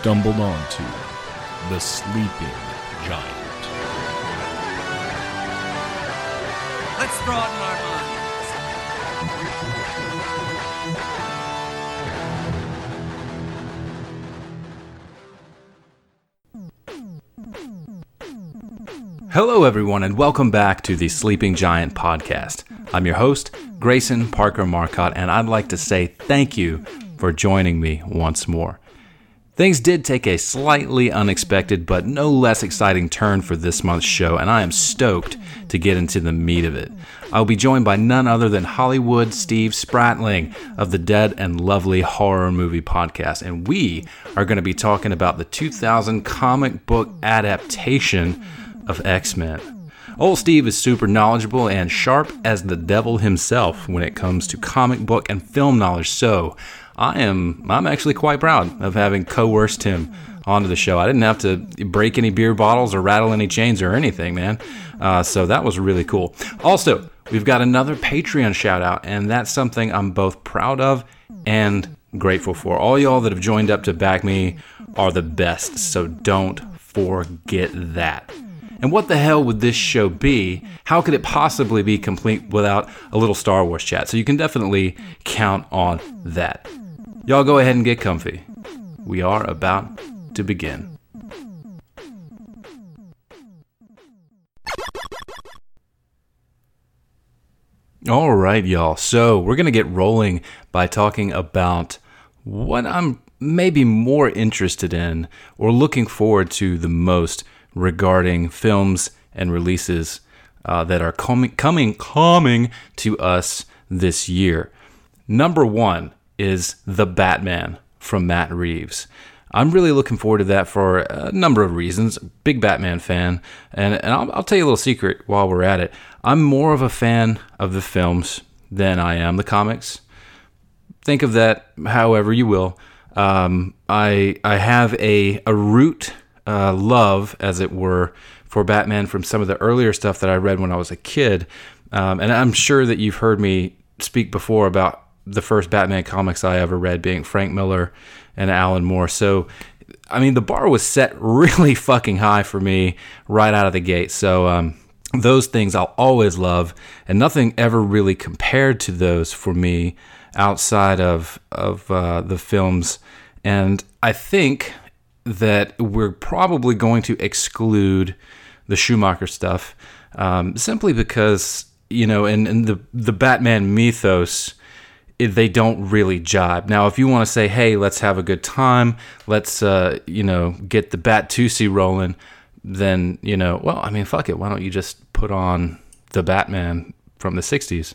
stumbled onto the Sleeping Giant. Let's broaden our minds. Hello, everyone, and welcome back to the Sleeping Giant podcast. I'm your host, Grayson Parker Marcotte, and I'd like to say thank you for joining me once more. Things did take a slightly unexpected but no less exciting turn for this month's show, and I am stoked to get into the meat of it. I'll be joined by none other than Hollywood Steve Spratling of the Dead and Lovely Horror Movie Podcast, and we are going to be talking about the 2000 comic book adaptation of X Men. Old Steve is super knowledgeable and sharp as the devil himself when it comes to comic book and film knowledge, so I am I'm actually quite proud of having coerced him onto the show. I didn't have to break any beer bottles or rattle any chains or anything, man. Uh, so that was really cool. Also, we've got another Patreon shout out, and that's something I'm both proud of and grateful for. All y'all that have joined up to back me are the best, so don't forget that. And what the hell would this show be? How could it possibly be complete without a little Star Wars chat? So you can definitely count on that. Y'all go ahead and get comfy. We are about to begin. All right, y'all. So we're going to get rolling by talking about what I'm maybe more interested in or looking forward to the most regarding films and releases uh, that are coming, coming, coming to us this year. Number one is The Batman from Matt Reeves. I'm really looking forward to that for a number of reasons. Big Batman fan, and, and I'll, I'll tell you a little secret while we're at it. I'm more of a fan of the films than I am the comics. Think of that however you will. Um, I I have a a root uh, love, as it were, for Batman from some of the earlier stuff that I read when I was a kid, um, and I'm sure that you've heard me speak before about the first Batman comics I ever read being Frank Miller and Alan Moore. So, I mean, the bar was set really fucking high for me right out of the gate. So, um, those things I'll always love, and nothing ever really compared to those for me outside of of uh, the films. And I think that we're probably going to exclude the Schumacher stuff um, simply because you know, in, in the the Batman mythos they don't really jibe. Now, if you want to say, "Hey, let's have a good time. Let's uh, you know, get the Batusi rolling," then, you know, well, I mean, fuck it. Why don't you just put on the Batman from the 60s?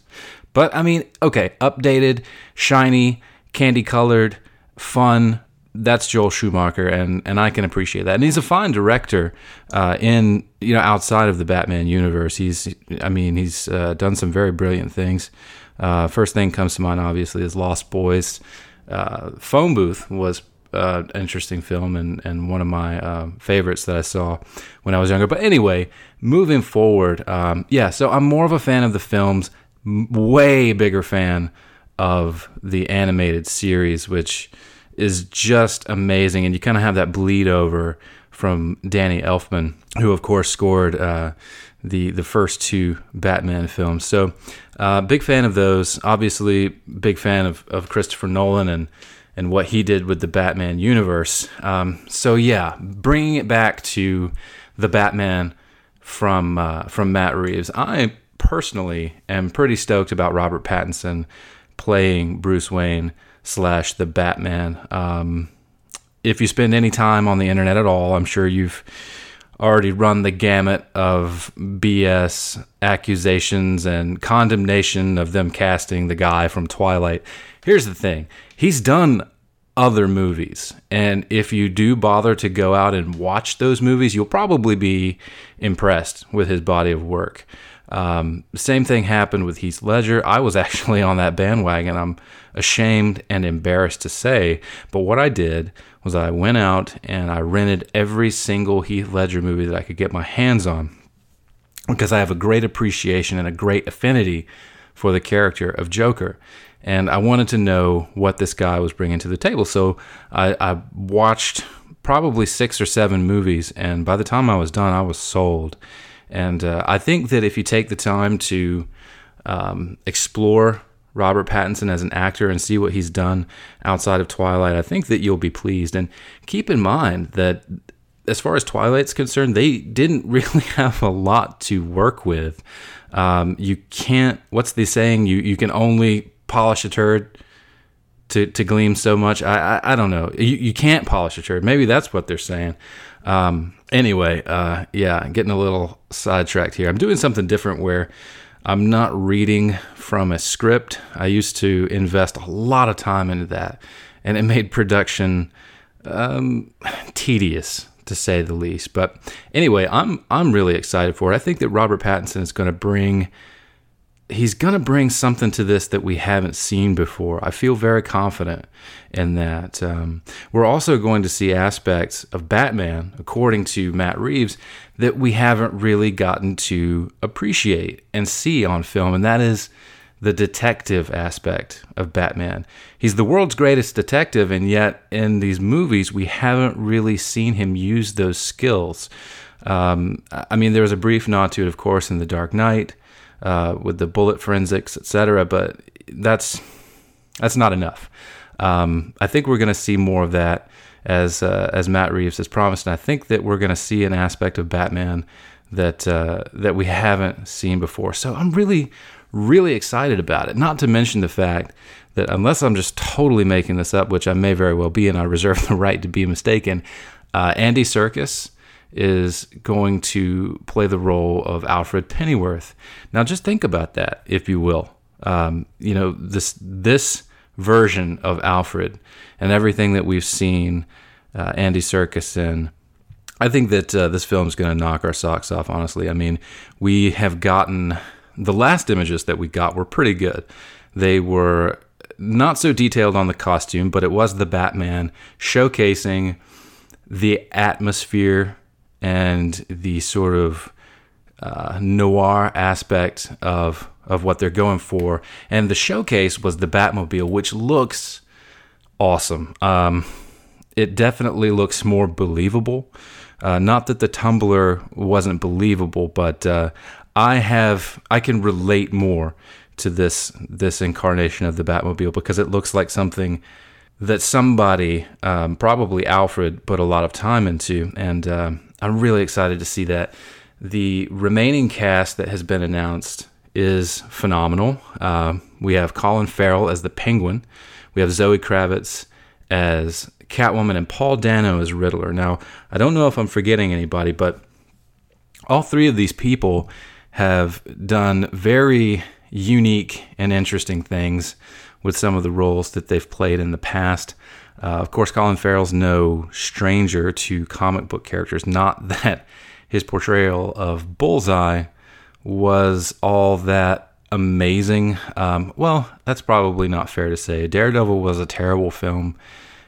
But I mean, okay, updated, shiny, candy-colored, fun, that's Joel Schumacher, and and I can appreciate that. And he's a fine director uh, in you know outside of the Batman universe. He's I mean he's uh, done some very brilliant things. Uh, first thing comes to mind, obviously, is Lost Boys. Uh, Phone Booth was uh, an interesting film and, and one of my uh, favorites that I saw when I was younger. But anyway, moving forward, um, yeah, so I'm more of a fan of the films, way bigger fan of the animated series, which is just amazing. And you kind of have that bleed over from Danny Elfman, who, of course, scored uh, the the first two Batman films. So, uh, big fan of those. Obviously, big fan of, of Christopher Nolan and and what he did with the Batman universe. Um, so yeah, bringing it back to the Batman from uh, from Matt Reeves. I personally am pretty stoked about Robert Pattinson playing Bruce Wayne slash the Batman. Um, if you spend any time on the internet at all, I'm sure you've already run the gamut of BS accusations and condemnation of them casting the guy from Twilight. Here's the thing he's done other movies. And if you do bother to go out and watch those movies, you'll probably be impressed with his body of work. Um, same thing happened with Heath Ledger. I was actually on that bandwagon. I'm ashamed and embarrassed to say, but what I did was I went out and I rented every single Heath Ledger movie that I could get my hands on because I have a great appreciation and a great affinity for the character of Joker. And I wanted to know what this guy was bringing to the table. So I, I watched probably six or seven movies. And by the time I was done, I was sold. And uh, I think that if you take the time to um, explore Robert Pattinson as an actor and see what he's done outside of Twilight, I think that you'll be pleased. And keep in mind that as far as Twilight's concerned, they didn't really have a lot to work with. Um, you can't. What's the saying? You you can only polish a turd to, to gleam so much. I, I, I don't know. You, you can't polish a turd. Maybe that's what they're saying. Um, anyway, uh, yeah, getting a little sidetracked here. I'm doing something different where I'm not reading from a script. I used to invest a lot of time into that, and it made production um, tedious to say the least. But anyway, I'm I'm really excited for it. I think that Robert Pattinson is going to bring he's going to bring something to this that we haven't seen before. I feel very confident in that. Um, we're also going to see aspects of Batman, according to Matt Reeves, that we haven't really gotten to appreciate and see on film, and that is the detective aspect of Batman. He's the world's greatest detective, and yet in these movies, we haven't really seen him use those skills. Um, I mean, there was a brief nod to it, of course, in The Dark Knight uh, with the bullet forensics, etc. But that's that's not enough. Um, I think we're going to see more of that as uh, as Matt Reeves has promised, and I think that we're going to see an aspect of Batman that uh, that we haven't seen before. So I'm really really excited about it. Not to mention the fact that unless I'm just totally making this up, which I may very well be, and I reserve the right to be mistaken, uh, Andy Serkis is going to play the role of Alfred Pennyworth. Now, just think about that, if you will. Um, you know, this this version of Alfred and everything that we've seen uh, Andy Serkis in. I think that uh, this film is going to knock our socks off. Honestly, I mean, we have gotten the last images that we got were pretty good. They were not so detailed on the costume, but it was the Batman showcasing the atmosphere and the sort of uh, noir aspect of of what they're going for. And the showcase was the Batmobile, which looks awesome. Um, it definitely looks more believable. Uh, not that the Tumbler wasn't believable, but uh, I have I can relate more to this this incarnation of the Batmobile because it looks like something that somebody, um, probably Alfred, put a lot of time into, and um, I'm really excited to see that. The remaining cast that has been announced is phenomenal. Uh, we have Colin Farrell as the Penguin. We have Zoe Kravitz as Catwoman and Paul Dano as Riddler. Now, I don't know if I'm forgetting anybody, but all three of these people have done very unique and interesting things with some of the roles that they've played in the past. Uh, of course, Colin Farrell's no stranger to comic book characters. Not that his portrayal of Bullseye was all that amazing. Um, well, that's probably not fair to say. Daredevil was a terrible film,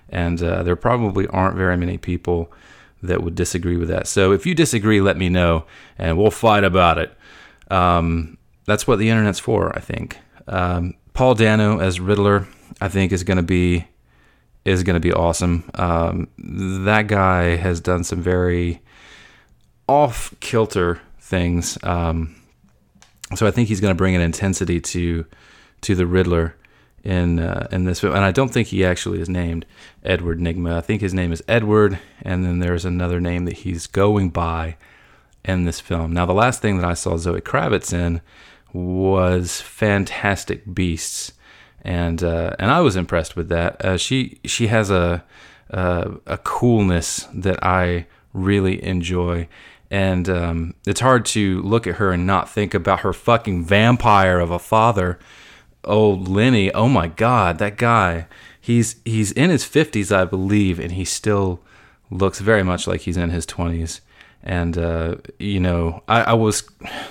and uh, there probably aren't very many people that would disagree with that. So if you disagree, let me know, and we'll fight about it. Um, that's what the internet's for, I think. Um, Paul Dano as Riddler, I think, is going to be is going to be awesome. Um, that guy has done some very off kilter things. Um, so I think he's going to bring an intensity to to the Riddler in uh, in this film. And I don't think he actually is named Edward Nygma. I think his name is Edward, and then there's another name that he's going by in this film. Now, the last thing that I saw Zoe Kravitz in was Fantastic Beasts and uh, and I was impressed with that. Uh, she she has a, a, a coolness that I really enjoy, and um, it's hard to look at her and not think about her fucking vampire of a father, old Lenny. Oh my god, that guy. He's he's in his fifties, I believe, and he still looks very much like he's in his twenties. And, uh, you know, I, I, was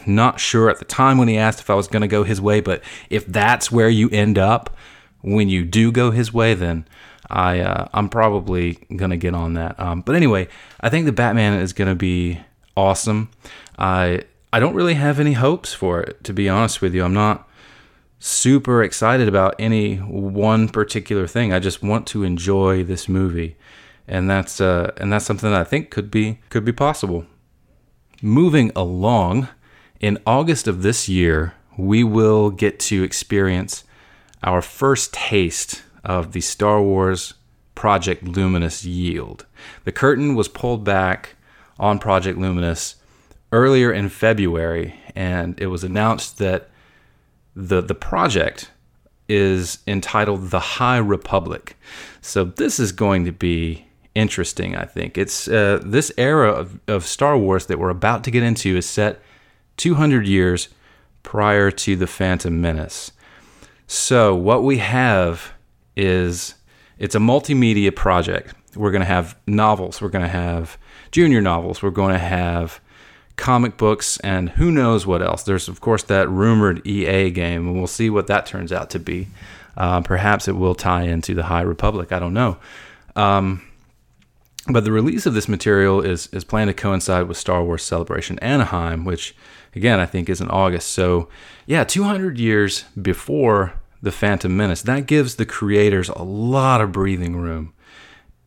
not sure at the time when he asked if I was going to go his way, but if that's where you end up when you do go his way, then I, uh, I'm probably going to get on that. Um, but anyway, I think the Batman is going to be awesome. I, I don't really have any hopes for it, to be honest with you. I'm not super excited about any one particular thing. I just want to enjoy this movie, and that's uh, and that's something that I think could be could be possible. Moving along, in August of this year, we will get to experience our first taste of the Star Wars Project Luminous yield. The curtain was pulled back on Project Luminous earlier in February, and it was announced that the the project is entitled The High Republic. So this is going to be interesting, I think. It's uh, this era of, of Star Wars that we're about to get into is set 200 years prior to the Phantom Menace. So what we have is it's a multimedia project. We're going to have novels, we're going to have junior novels, we're going to have comic books, and who knows what else. There's, of course, that rumored EA game, and we'll see what that turns out to be. Uh, perhaps it will tie into the High Republic. I don't know. Um, but the release of this material is, is planned to coincide with Star Wars Celebration Anaheim, which, again, I think is in August. So, yeah, 200 years before The Phantom Menace. That gives the creators a lot of breathing room,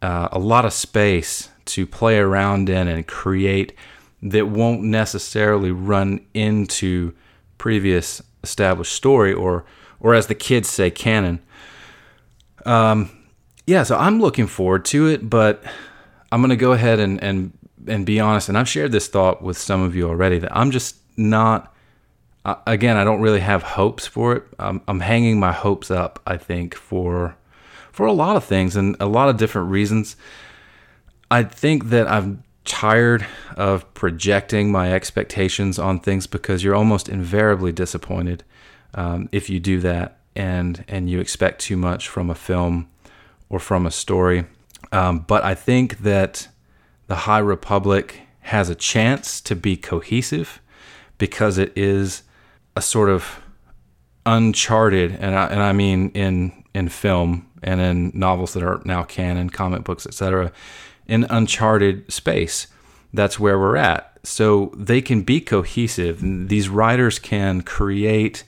uh, a lot of space to play around in and create that won't necessarily run into previous established story or or as the kids say canon um yeah so i'm looking forward to it but i'm going to go ahead and and and be honest and i've shared this thought with some of you already that i'm just not uh, again i don't really have hopes for it I'm, I'm hanging my hopes up i think for for a lot of things and a lot of different reasons i think that I'm tired of projecting my expectations on things because you're almost invariably disappointed um, if you do that and and you expect too much from a film or from a story. Um, but I think that the High Republic has a chance to be cohesive because it is a sort of uncharted, and I, and I mean in in film and in novels that are now canon, comic books, etc in uncharted space. That's where we're at. So they can be cohesive. These writers can create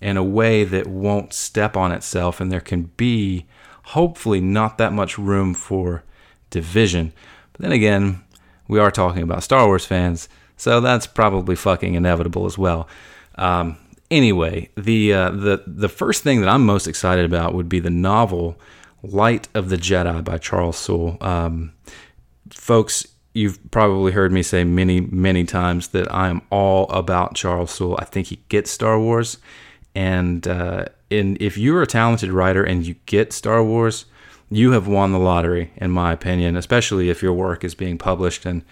in a way that won't step on itself, and there can be hopefully not that much room for division. But then again, we are talking about Star Wars fans, so that's probably fucking inevitable as well. Um, anyway, the uh, the the first thing that I'm most excited about would be the novel Light of the Jedi by Charles Soule. Um, folks, you've probably heard me say many, many times that I am all about Charles Soule. I think he gets Star Wars, and uh, and if you're a talented writer and you get Star Wars, you have won the lottery, in my opinion. Especially if your work is being published and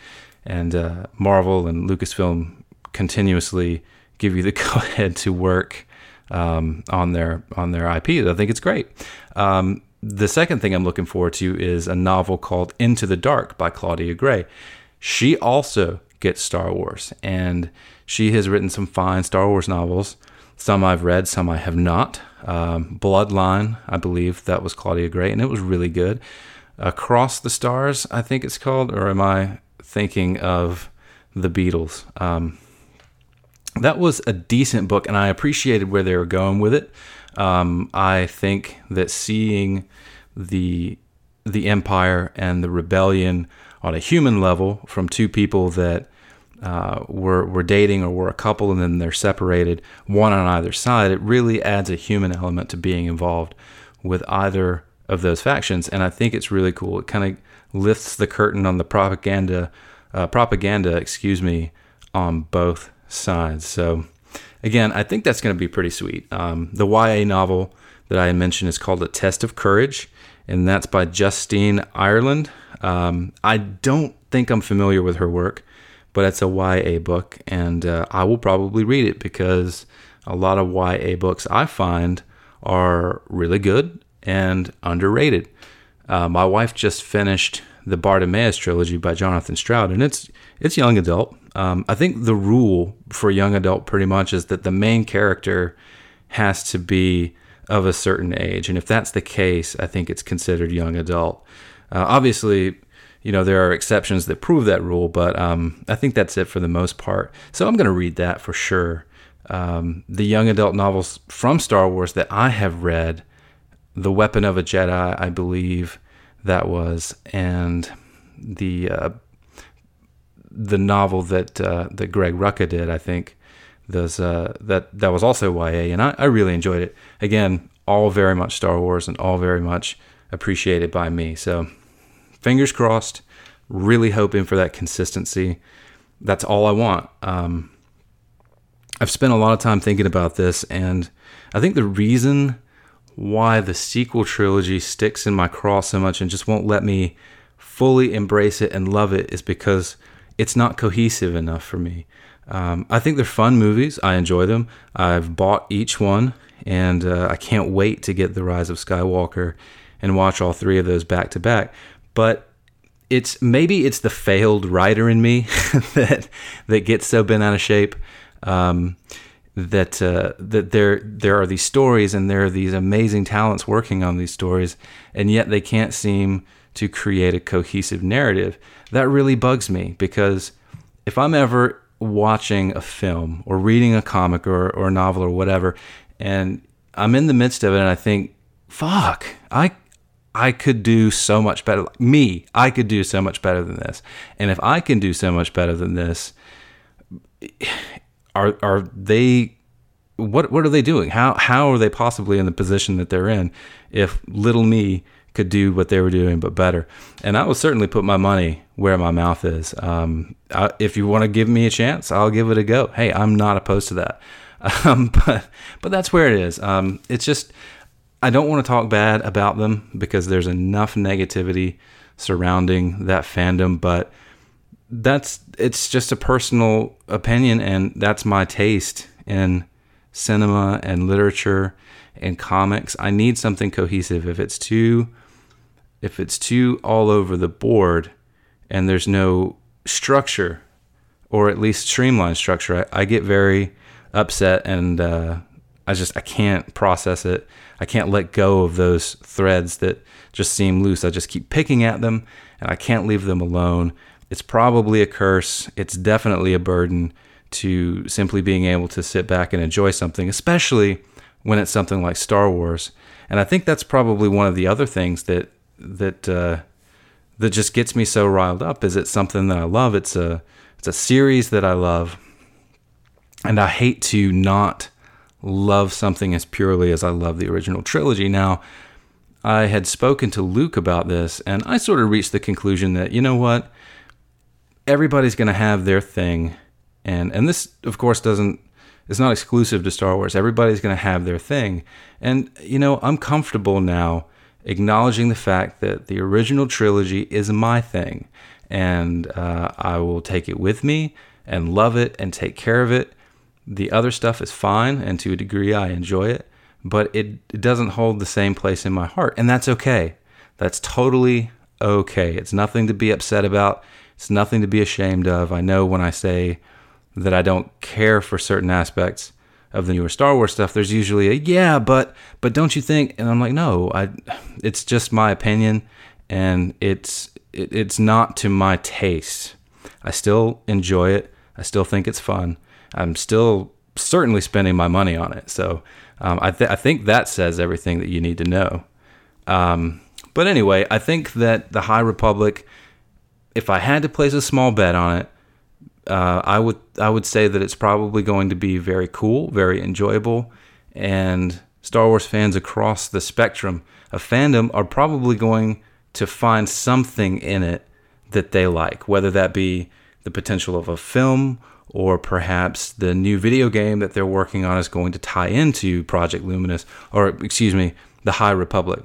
and uh, Marvel and Lucasfilm continuously give you the go ahead to work um, on their on their IP. I think it's great. Um, the second thing I'm looking forward to is a novel called Into the Dark by Claudia Gray. She also gets Star Wars, and she has written some fine Star Wars novels. Some I've read, some I have not. Um, Bloodline, I believe that was Claudia Gray, and it was really good. Across the Stars, I think it's called, or am I thinking of the Beatles? Um, that was a decent book, and I appreciated where they were going with it. Um, I think that seeing the the empire and the rebellion on a human level from two people that uh, were were dating or were a couple and then they're separated, one on either side, it really adds a human element to being involved with either of those factions, and I think it's really cool. It kind of lifts the curtain on the propaganda, uh, propaganda, excuse me, on both sides. So again, I think that's going to be pretty sweet. Um, the YA novel that I mentioned is called A Test of Courage, and that's by Justine Ireland. Um, I don't think I'm familiar with her work, but it's a YA book, and uh, I will probably read it because a lot of YA books I find are really good and underrated. Uh, my wife just finished the Bartimaeus trilogy by Jonathan Stroud, and it's it's young adult. Um, I think the rule for young adult pretty much is that the main character has to be of a certain age, and if that's the case, I think it's considered young adult. Uh, obviously, you know there are exceptions that prove that rule, but um, I think that's it for the most part. So I'm going to read that for sure um, the young adult novels from Star Wars that I have read, The Weapon of a Jedi, I believe that was, and the uh, the novel that uh, that Greg Rucka did, I think, those uh, that that was also YA, and I, I really enjoyed it. Again, all very much Star Wars and all very much appreciated by me. So, fingers crossed. Really hoping for that consistency. That's all I want. Um, I've spent a lot of time thinking about this, and I think the reason why the sequel trilogy sticks in my craw so much and just won't let me fully embrace it and love it is because it's not cohesive enough for me. Um, I think they're fun movies. I enjoy them. I've bought each one, and uh, I can't wait to get The Rise of Skywalker and watch all three of those back to back. But it's maybe it's the failed writer in me that that gets so bent out of shape. Um, that uh, that there there are these stories and there are these amazing talents working on these stories, and yet they can't seem to create a cohesive narrative. That really bugs me because if I'm ever watching a film or reading a comic or, or a novel or whatever, and I'm in the midst of it and I think, fuck, I I could do so much better. Me, I could do so much better than this. And if I can do so much better than this, are are they what what are they doing? How how are they possibly in the position that they're in if little me could do what they were doing but better? And I will certainly put my money where my mouth is. Um, I, if you want to give me a chance, I'll give it a go. Hey, I'm not opposed to that. Um, but but that's where it is. Um, it's just I don't want to talk bad about them because there's enough negativity surrounding that fandom, but that's it's just a personal opinion and that's my taste in cinema and literature and comics. I need something cohesive. If it's too if it's too all over the board and there's no structure or at least streamlined structure, I, I get very upset and uh, I just I can't process it. I can't let go of those threads that just seem loose. I just keep picking at them and I can't leave them alone. It's probably a curse. It's definitely a burden to simply being able to sit back and enjoy something, especially when it's something like Star Wars. And I think that's probably one of the other things that that uh, that just gets me so riled up. Is it's something that I love? It's a it's a series that I love, and I hate to not love something as purely as I love the original trilogy. Now, I had spoken to Luke about this, and I sort of reached the conclusion that you know what, everybody's going to have their thing, and and this of course doesn't it's not exclusive to Star Wars. Everybody's going to have their thing, and you know I'm comfortable now acknowledging the fact that the original trilogy is my thing, and uh, I will take it with me and love it and take care of it the other stuff is fine, and to a degree, I enjoy it, but it, it doesn't hold the same place in my heart. And that's okay. That's totally okay. It's nothing to be upset about, it's nothing to be ashamed of. I know when I say that I don't care for certain aspects of the newer Star Wars stuff, there's usually a yeah, but but don't you think? And I'm like, no, I it's just my opinion and it's it, it's not to my taste. I still enjoy it. I still think it's fun. I'm still certainly spending my money on it. So um, I, th- I, think that says everything that you need to know. Um, but anyway, I think that the High Republic, if I had to place a small bet on it, uh, I would I would say that it's probably going to be very cool, very enjoyable, and Star Wars fans across the spectrum of fandom are probably going to find something in it that they like, whether that be the potential of a film or perhaps the new video game that they're working on is going to tie into Project Luminous, or excuse me, the High Republic.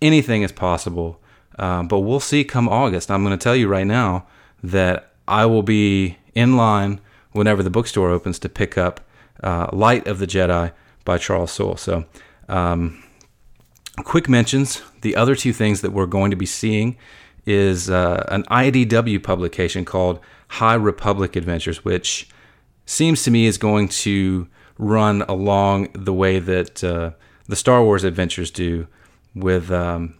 Anything is possible, uh, but we'll see come August. I'm going to tell you right now that I will be in line whenever the bookstore opens to pick up uh, Light of the Jedi by Charles Soule. So, um, quick mentions the other two things that we're going to be seeing is uh, an IDW publication called High Republic Adventures, which seems to me is going to run along the way that uh, the Star Wars adventures do with um,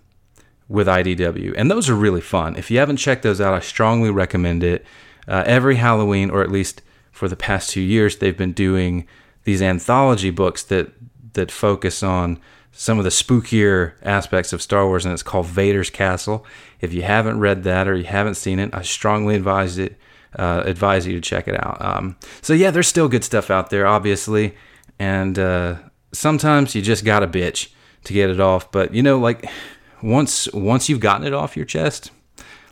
with IDW, and those are really fun. If you haven't checked those out, I strongly recommend it. Uh, every Halloween, or at least for the past two years, they've been doing these anthology books that that focus on some of the spookier aspects of Star Wars, and it's called Vader's Castle. If you haven't read that or you haven't seen it, I strongly advise it. Uh, advise you to check it out. Um, so yeah, there's still good stuff out there, obviously, and uh, sometimes you just gotta bitch to get it off. But you know, like once once you've gotten it off your chest,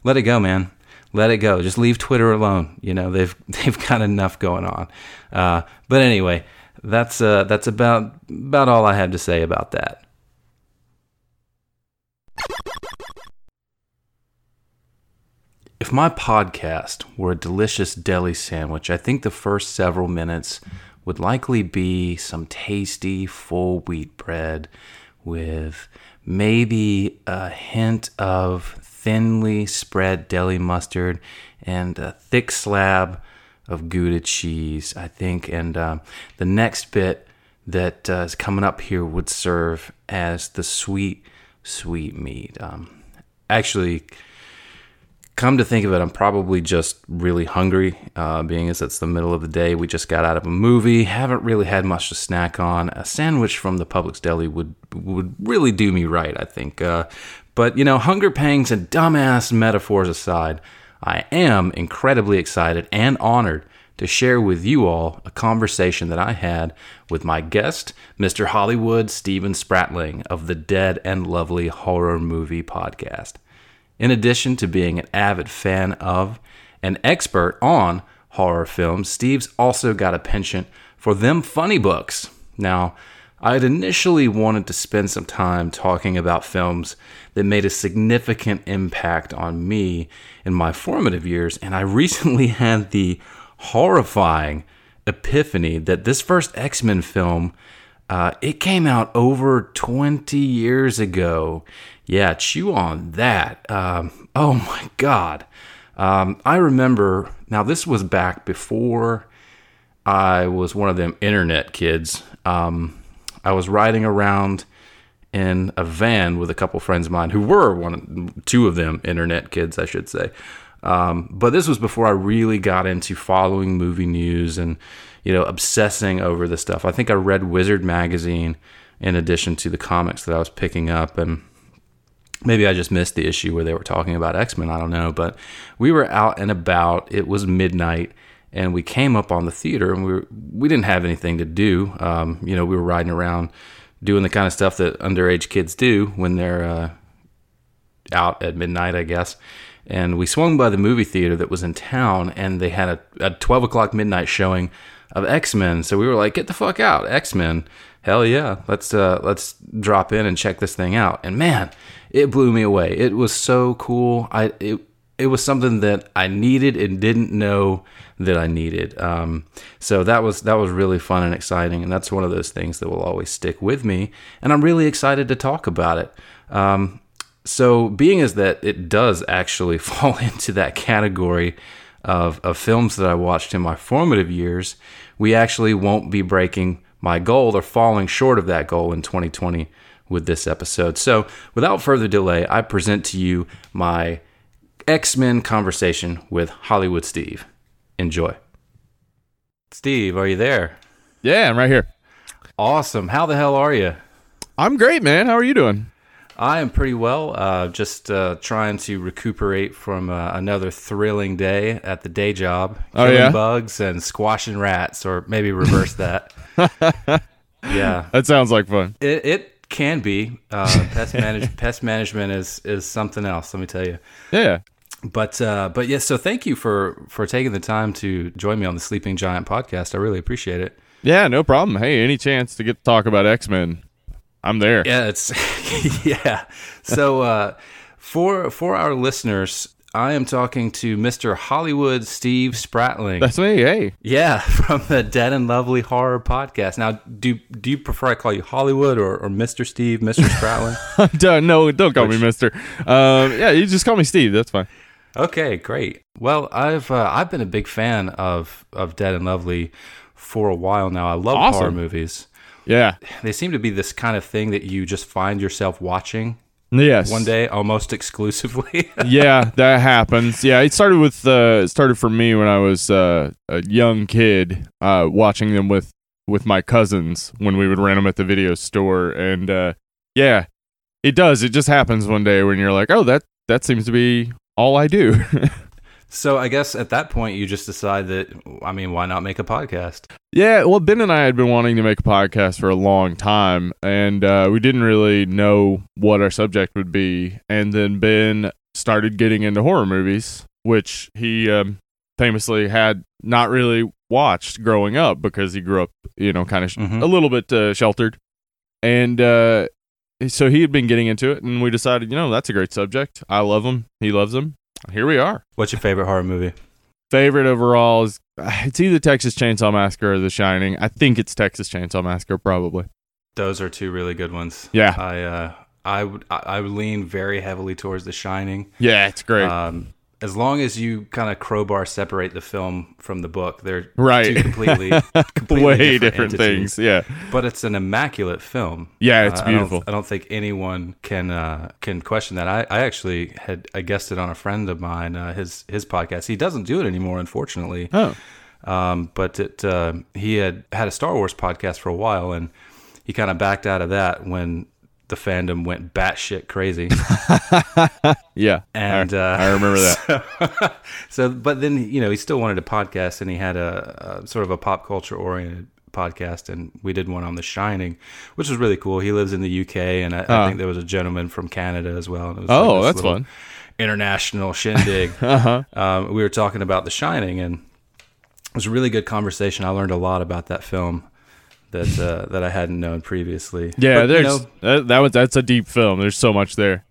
let it go, man. Let it go. Just leave Twitter alone. You know they've they've got enough going on. Uh, but anyway, that's uh, that's about about all I had to say about that. If my podcast were a delicious deli sandwich, I think the first several minutes would likely be some tasty full wheat bread with maybe a hint of thinly spread deli mustard and a thick slab of Gouda cheese, I think. And um, the next bit that uh, is coming up here would serve as the sweet, sweet meat. Um, actually, come to think of it, I'm probably just really hungry, uh, being as it's the middle of the day. We just got out of a movie, haven't really had much to snack on. A sandwich from the Publix deli would would really do me right, I think. Uh, but you know, hunger pangs and dumbass metaphors aside, I am incredibly excited and honored to share with you all a conversation that I had with my guest, Mr. Hollywood Steven Spratling of the Dead and Lovely Horror Movie Podcast. In addition to being an avid fan of and expert on horror films, Steve's also got a penchant for them funny books. Now, I had initially wanted to spend some time talking about films that made a significant impact on me in my formative years, and I recently had the horrifying epiphany that this first X Men film. Uh, it came out over 20 years ago. Yeah, chew on that. Um, oh my God. Um, I remember, now this was back before I was one of them internet kids. Um, I was riding around in a van with a couple friends of mine who were one, two of them internet kids, I should say. Um, but this was before I really got into following movie news and you know obsessing over the stuff. I think I read Wizard magazine in addition to the comics that I was picking up, and maybe I just missed the issue where they were talking about X Men. I don't know, but we were out and about. It was midnight, and we came up on the theater, and we were, we didn't have anything to do. Um, you know, we were riding around doing the kind of stuff that underage kids do when they're uh, out at midnight, I guess. And we swung by the movie theater that was in town, and they had a, a 12 o'clock midnight showing of X Men. So we were like, "Get the fuck out, X Men! Hell yeah, let's uh, let's drop in and check this thing out." And man, it blew me away. It was so cool. I it it was something that I needed and didn't know that I needed. Um, so that was that was really fun and exciting, and that's one of those things that will always stick with me. And I'm really excited to talk about it. Um, so, being as that it does actually fall into that category of, of films that I watched in my formative years, we actually won't be breaking my goal or falling short of that goal in 2020 with this episode. So, without further delay, I present to you my X Men conversation with Hollywood Steve. Enjoy. Steve, are you there? Yeah, I'm right here. Awesome. How the hell are you? I'm great, man. How are you doing? I am pretty well. Uh, just uh, trying to recuperate from uh, another thrilling day at the day job, Oh, killing yeah? bugs and squashing rats, or maybe reverse that. yeah, That sounds like fun. it, it can be. Uh, pest manage pest management is is something else. Let me tell you. Yeah. But uh, but yes, so thank you for for taking the time to join me on the Sleeping Giant podcast. I really appreciate it. Yeah, no problem. Hey, any chance to get to talk about X Men, I'm there. Yeah, it's yeah. So uh, for for our listeners, I am talking to Mr. Hollywood Steve Spratling. That's me. Hey. yeah, from the Dead and Lovely Horror Podcast. Now, do do you prefer I call you Hollywood or, or Mr. Steve, Mr. Spratling? don't, no, don't call Which- me Mister. Um, yeah, you just call me Steve. That's fine. okay, great. Well, I've uh, I've been a big fan of of Dead and Lovely for a while now. I love Awesome. horror movies. Yeah. They seem to be this kind of thing that you just find yourself watching Yes. one day almost exclusively. yeah, that happens. Yeah, it started with uh, it started for me when I was uh, a young kid, uh, watching them with with my cousins when we would rent them at the video store. And uh, yeah, it does. It just happens one day when you're like, oh, that that seems to be all I do. So I guess at that point you just decide that I mean, why not make a podcast? Yeah, well, Ben and I had been wanting to make a podcast for a long time, and uh, we didn't really know what our subject would be. And then Ben started getting into horror movies, which he um, famously had not really watched growing up because he grew up, you know, kind of sh- Mhm. a little bit uh, sheltered. And uh, so he had been getting into it, and we decided, you know, that's a great subject. I love him. He loves him. Here we are. What's your favorite horror movie? Favorite overall is it's either Texas Chainsaw Massacre or The Shining. I think it's Texas Chainsaw Massacre, probably. Those are two really good ones. Yeah. I uh I would I I would lean very heavily towards The Shining. Yeah, it's great. Um as long as you kind of crowbar separate the film from the book, they're Right. two completely, completely Way different, entities. things. Yeah. But it's an immaculate film. Yeah, it's Uh, I don't- beautiful. I don't, think anyone can uh, can question that. I, I actually had I guessed it on a friend of mine, uh, his his podcast. He doesn't do it anymore, unfortunately. Oh. Um, but it uh, he had had a Star Wars podcast for a while, and he kind of backed out of that when the fandom went batshit crazy. Yeah. And I, uh, I remember that. So, so, but then you know he still wanted a podcast, and he had a, a sort of a pop culture oriented podcast, and we did one on The Shining, which was really cool. He lives in the UK, and I, I think there was a gentleman from Canada as well. And it was Oh, this that's fun. International shindig. Uh-huh. um, we were talking about The Shining, and it was a really good conversation. I learned a lot about that film that uh, that I hadn't known previously. Yeah, But, you there's know, that, that was that's a deep film. There's so much there.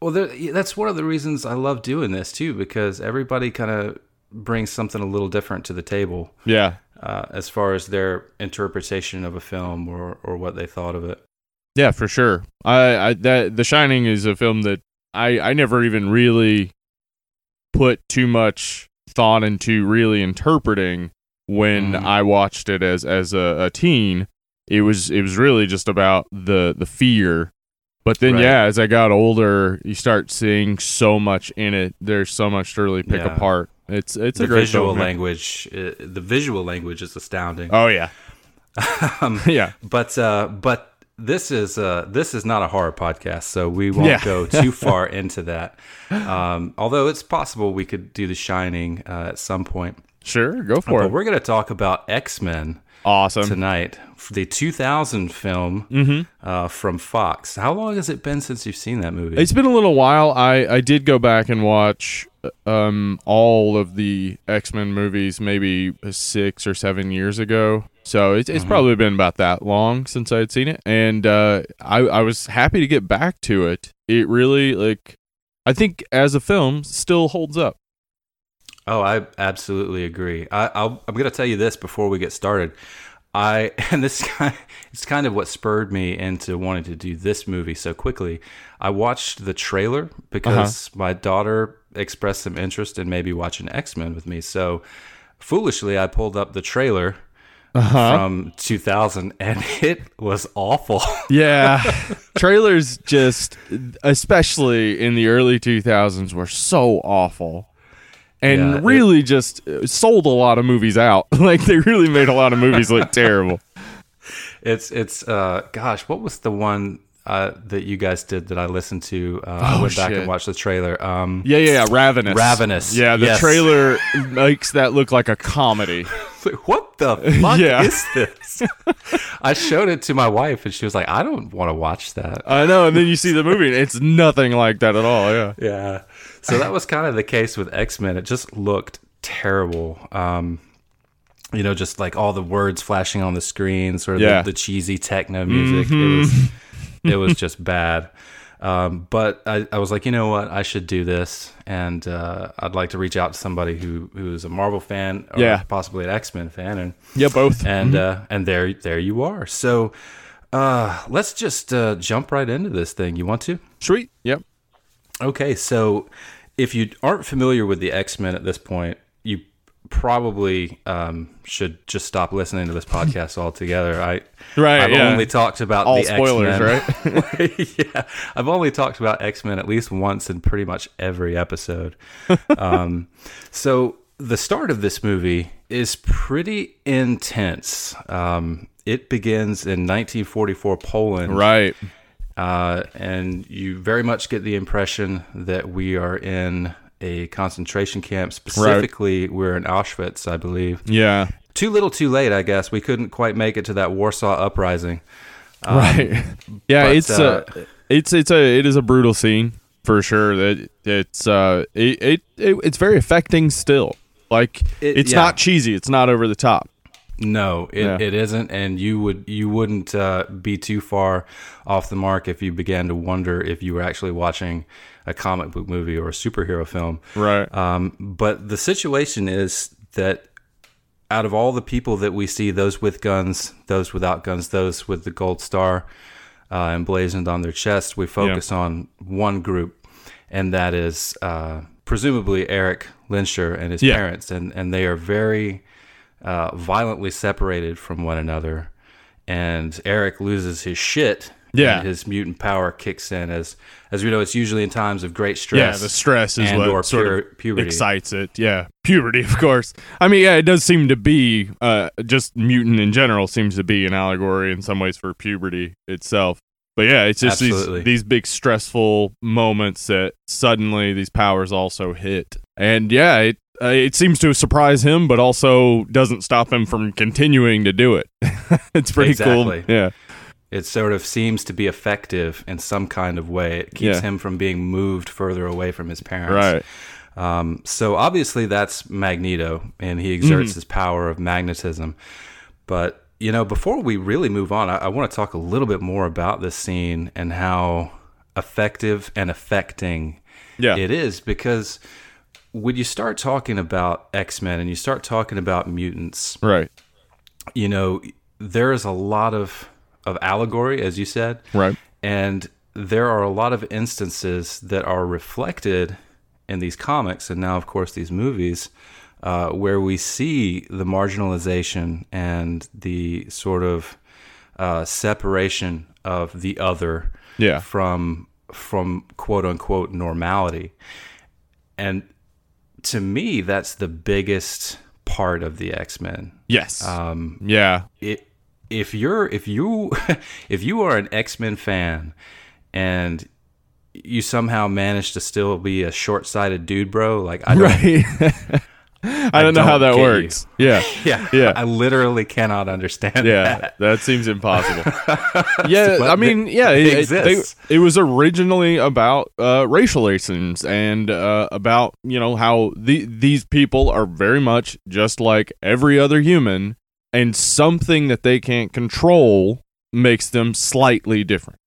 Well, there, that's one of the reasons I love doing this too, because everybody kind of brings something a little different to the table Yeah. uh, as far as their interpretation of a film or, or what they thought of it. Yeah, for sure. I, I that The Shining is a film that I I never even really put too much thought into really interpreting when Mhm. I watched it as as a, a teen. It was it was really just about the the fear. But then Right. yeah, as I got older, you start seeing so much in it. There's so much to really pick Yeah. apart. It's it's the a great visual film, language, uh, the visual language is astounding. Oh yeah. um, Yeah. but uh, but this is uh, this is not a horror podcast, so we won't Yeah. go too far into that. Um, although it's possible we could do The Shining uh, at some point. Sure, go for But it. we're going to talk about X Men. Awesome. tonight, the 2000 film Mm-hmm. uh, from Fox. How long has it been since you've seen that movie? It's been a little while. I, I did go back and watch um, all of the X Men movies maybe six or seven years ago. So it's, it's probably been about that long since I had seen it. And uh, I, I was happy to get back to it. It really, like, I think as a film, still holds up. Oh, I absolutely agree. I, I'll, I'm going to tell you this before we get started. I and this kind it's kind of what spurred me into wanting to do this movie so quickly. I watched the trailer because uh-huh. my daughter expressed some interest in maybe watching X Men with me. So foolishly, I pulled up the trailer uh-huh. from 2000, and it was awful. Yeah. Trailers just, especially in the early 2000s, were so awful. And Yeah, it- really just uh, sold a lot of movies out. like they really made a lot of movies look terrible. It's it's uh gosh, what was the one uh that you guys did that I listened to? Uh, I Oh, went back and watched the trailer. Um Yeah, yeah, yeah. Ravenous. Ravenous, Yeah, the yes. trailer makes that look like a comedy. what the fuck Yeah. is this? I showed it to my wife and she was like, I don't want to watch that. I know, and then you see the movie and it's nothing like that at all. Yeah. Yeah. So that was kind of the case with X Men. It just looked terrible. Um, you know, just like all the words flashing on the screen, sort of Yeah. Mm-hmm. the, the cheesy techno music. It was, it was just bad. Um, but I, I was like, you know what, I should do this, and uh, I'd like to reach out to somebody who who's a Marvel fan, or Yeah. possibly an X Men fan, and Yeah, both. and uh, and there there you are. So uh, let's just uh, jump right into this thing. You want to? Sweet. Yep. Okay, so if you aren't familiar with the X Men at this point, you probably um, should just stop listening to this podcast altogether. I Right, I've yeah. only talked about All the spoilers, X-Men. right? yeah, I've only talked about X Men at least once in pretty much every episode. um, so the start of this movie is pretty intense. Um, it begins in 1944 Poland, Right. Uh, and you very much get the impression that we are in a concentration camp. Specifically, we're in Auschwitz, I believe. Yeah. Too little, too late. I guess we couldn't quite make it to that Warsaw uprising. right. Yeah, but, it's uh, a it's it's a it is a brutal scene for sure. That it's uh it, it, it it's very affecting still. Like It- it's yeah. not cheesy. It's not over the top. No, it, Yeah. it isn't, and you would you wouldn't uh, be too far off the mark if you began to wonder if you were actually watching a comic book movie or a superhero film. Right. Um, but the situation is that out of all the people that we see, those with guns, those without guns, those with the gold star uh, emblazoned on their chest, we focus on one group, and that is uh, presumably Eric Lehnsherr and his Yeah. parents, and and they are very uh, violently separated from one another. And Eric loses his shit. Yeah. and his mutant power kicks in as as we know. It's usually in times of great stress. yeah, the stress is what or sort pure- of puberty. excites it. Yeah, puberty, of course. I mean, yeah, it does seem to be uh, just mutant in general seems to be an allegory in some ways for puberty itself. But yeah, it's just Absolutely. these these big stressful moments that suddenly these powers also hit, and yeah, it uh, it seems to surprise him, but also doesn't stop him from continuing to do it. it's pretty Exactly. cool. Yeah, it sort of seems to be effective in some kind of way. It keeps Yeah. him from being moved further away from his parents. right. Um, so obviously that's Magneto, and he exerts Mm-hmm. his power of magnetism. But you know, before we really move on, I, I want to talk a little bit more about this scene and how effective and affecting Yeah. it is because when you start talking about X Men and you start talking about mutants, Right. you know, there is a lot of of allegory, as you said, Right. and there are a lot of instances that are reflected in these comics, and now, of course, these movies, uh, where we see the marginalization and the sort of uh, separation of the other Yeah. from from quote unquote normality, and to me, that's the biggest part of the X Men Yes. Um, yeah. it, if you're if you if you are an X-Men fan and you somehow manage to still be a short-sighted dude, bro, like I don't Right. I don't know how that get you. works. Yeah. yeah, Yeah. I literally cannot understand Yeah, that. that seems impossible. yeah, I mean, yeah, it it, it, they- it was originally about uh, racial relations and uh, about you know how the, these people are very much just like every other human, and something that they can't control makes them slightly different.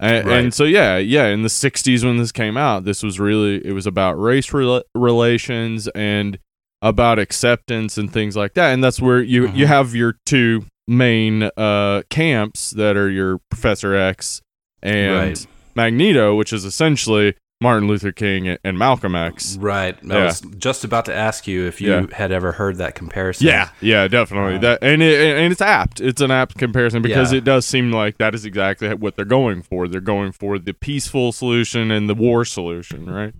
And, Right. and so yeah, yeah, in the '60s when this came out, this was really it was about race rela- relations and about acceptance and things like that. And that's where you you have your two main uh, camps that are your Professor X and Right. Magneto, which is essentially Martin Luther King and- Malcolm X. Right. I Yeah. was just about to ask you if you Yeah. had ever heard that comparison. Yeah, yeah, definitely. that and it, and it's apt. It's an apt comparison because Yeah. it does seem like that is exactly what they're going for. They're going for the peaceful solution and the war solution, right?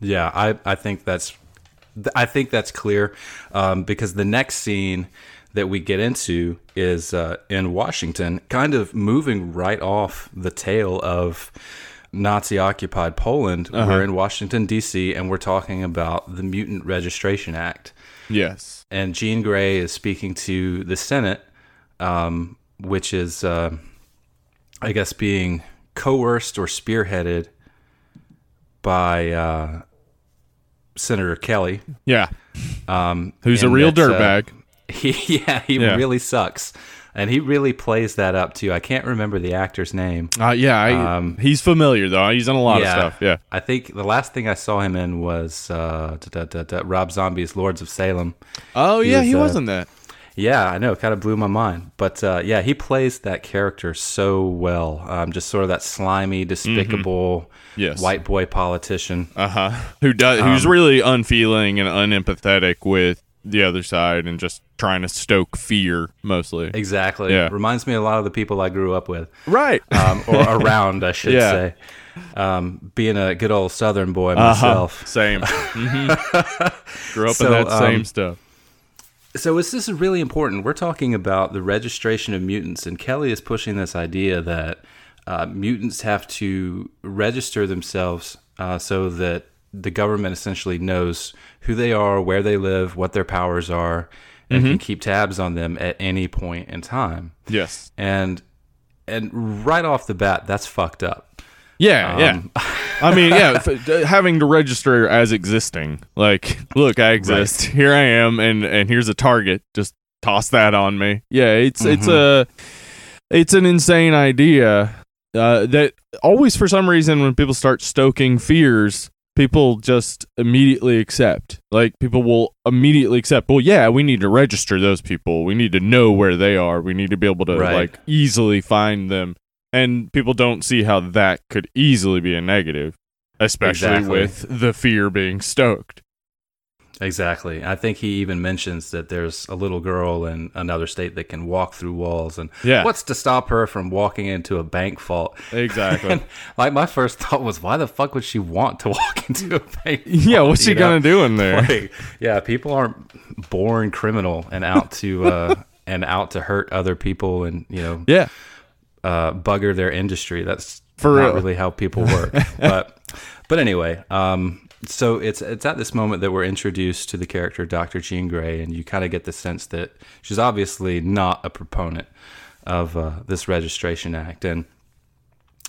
Yeah, I, I think that's th- I think that's clear um, because the next scene that we get into is uh, in Washington, kind of moving right off the tail of Nazi occupied Poland. We're in Washington D.C. and we're talking about the Mutant Registration Act, Yes. and Jean Grey is speaking to the Senate, um, which is uh, I guess being coerced or spearheaded by uh, Senator Kelly. Yeah. Um, Who's a real uh, dirtbag. He, yeah, he Yeah. really sucks, and he really plays that up too. I can't remember the actor's name. Uh, yeah, I, um, he's familiar though. He's in a lot of stuff. Yeah. I think the last thing I saw him in was uh, da, da, da, Rob Zombie's Lords of Salem. Oh He yeah, was, he uh, wasn't that. Yeah, I know. It kind of blew my mind. But uh, yeah, he plays that character so well. Um, just sort of that slimy, despicable Mm-hmm. Yes. white boy politician. Uh huh. Who does? Um, who's really unfeeling and unempathetic with the other side and just trying to stoke fear mostly. Exactly. Yeah. Reminds me a lot of the people I grew up with, Right. um, or around, I should Yeah. say. Um, being a good old Southern boy Uh-huh. myself. Same. hmm Grew up So, in that same um, stuff. So this is really important. We're talking about the registration of mutants, and Kelly is pushing this idea that uh, mutants have to register themselves uh, so that the government essentially knows who they are, where they live, what their powers are, and can keep tabs on them at any point in time. Yes. And and right off the bat, that's fucked up. Yeah, yeah. I mean, yeah, f- having to register as existing. Like, look, I exist. Here I am, and and here's a target. Just toss that on me. Yeah, it's it's a it's an insane idea uh, that always for some reason when people start stoking fears, people just immediately accept. Like people will immediately accept. Well, yeah, we need to register those people. We need to know where they are. We need to be able to Right. like easily find them. And people don't see how that could easily be a negative, especially Exactly. with the fear being stoked. Exactly. I think he even mentions that there's a little girl in another state that can walk through walls, and Yeah. what's to stop her from walking into a bank vault? Exactly. And like my first thought was, why the fuck would she want to walk into a bank? yeah, what's she know? gonna do in there? Like, yeah, people aren't born criminal and out to uh, and out to hurt other people and you know yeah. Uh, bugger their industry. That's For not real. really how people work. but but anyway, um, so it's it's at this moment that we're introduced to the character Dr. Jean Grey, and you kind of get the sense that she's obviously not a proponent of uh, this registration act, and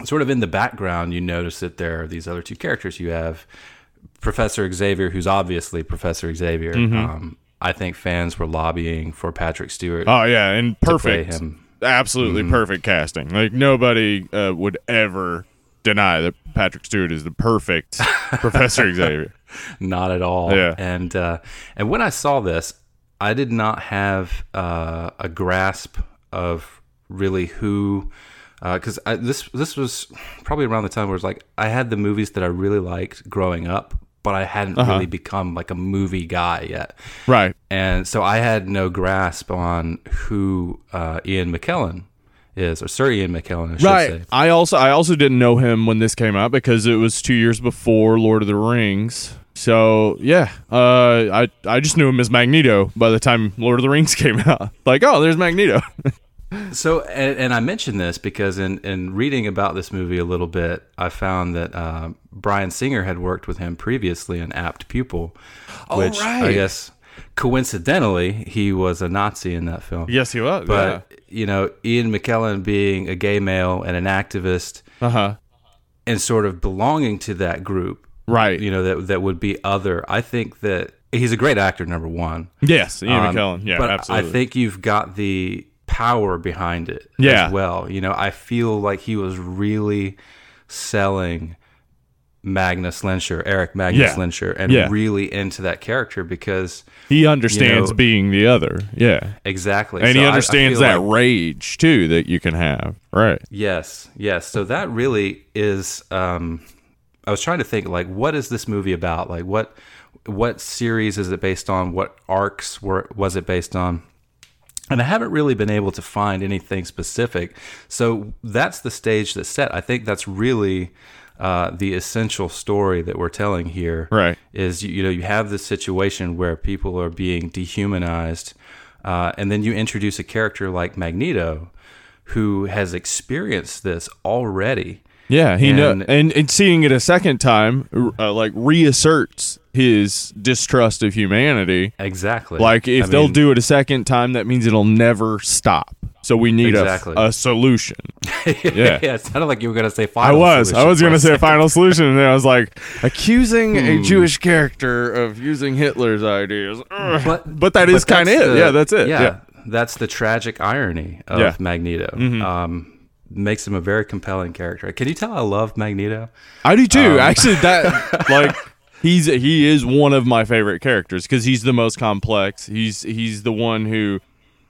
sort of in the background, you notice that there are these other two characters. You have Professor Xavier, who's obviously Professor Xavier. Mm-hmm. Um, I think fans were lobbying for Patrick Stewart. Oh yeah, and perfect. Absolutely perfect casting. Like nobody uh, would ever deny that Patrick Stewart is the perfect Professor Xavier. not at all. Yeah. And uh, and when I saw this, I did not have uh, a grasp of really who, because I this this was probably around the time where it's like I had the movies that I really liked growing up, but I hadn't Uh-huh. really become like a movie guy yet, Right. and so I had no grasp on who uh, Ian McKellen is, or Sir Ian McKellen, I should Right. say. I also I also didn't know him when this came out because it was two years before Lord of the Rings. So yeah, uh, I I just knew him as Magneto by the time Lord of the Rings came out. Like, oh, there's Magneto. So, and, and I mentioned this because in, in reading about this movie a little bit, I found that uh, Bryan Singer had worked with him previously in Apt Pupil, which I right. guess coincidentally he was a Nazi in that film. yes, he was. But you know, Ian McKellen being a gay male and an activist. Uh huh. and sort of belonging to that group, Right. you know, that that would be other. I think that he's a great actor. Number one, yes, Ian um, McKellen. Yeah, but absolutely. I think you've got the power behind it Yeah. as well. You know, I feel like he was really selling Magnus Lehnsherr, Eric Magnus Yeah. Lehnsherr, and Yeah. really into that character because he understands know- being the other. Yeah. exactly, And So he I- I understands that like- rage too that you can have. Right. Yes, yes. So that really is. Um, I was trying to think, like, what is this movie about? Like, what what series is it based on? What arcs were was it based on? And I haven't really been able to find anything specific. So that's the stage that's set. I think that's really uh, the essential story that we're telling here. Right. Is you, you know you have this situation where people are being dehumanized, uh, and then you introduce a character like Magneto, who has experienced this already. Yeah, he know, And- and and seeing it a second time, uh, like reasserts his distrust of humanity. Exactly. Like if I they'll mean, do it a second time, that means it'll never stop. So we need Exactly. a, a solution. yeah, it sounded like you were gonna say final. I was, I was gonna say a final solution, and then I was like, accusing a Hmm. Jewish character of using Hitler's ideas. Ugh. But- but that is kind of it. the- yeah, that's it. Yeah, Yeah. that's the tragic irony of Yeah. Mm-hmm. Magneto. Um, makes him a very compelling character. Can you tell I love Magneto? I do Um, too. Actually, that like he's he is one of my favorite characters because he's the most complex. He's he's the one who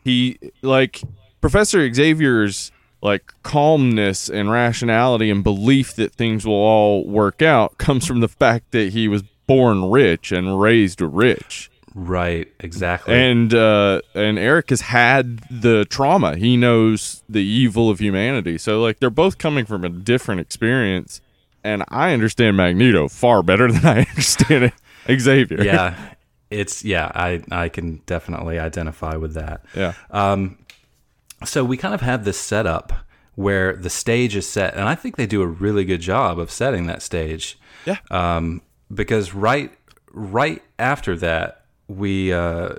he like Professor Xavier's like calmness and rationality and belief that things will all work out comes from the fact that he was born rich and raised rich. Right. Exactly. And uh, and Eric has had the trauma. He knows the evil of humanity. So like they're both coming from a different experience. And I understand Magneto far better than I understand Xavier. yeah. it's yeah, I I can definitely identify with that. Yeah. Um, So we kind of have this setup where the stage is set, and I think they do a really good job of setting that stage. Yeah. Um, because right right after that, we uh,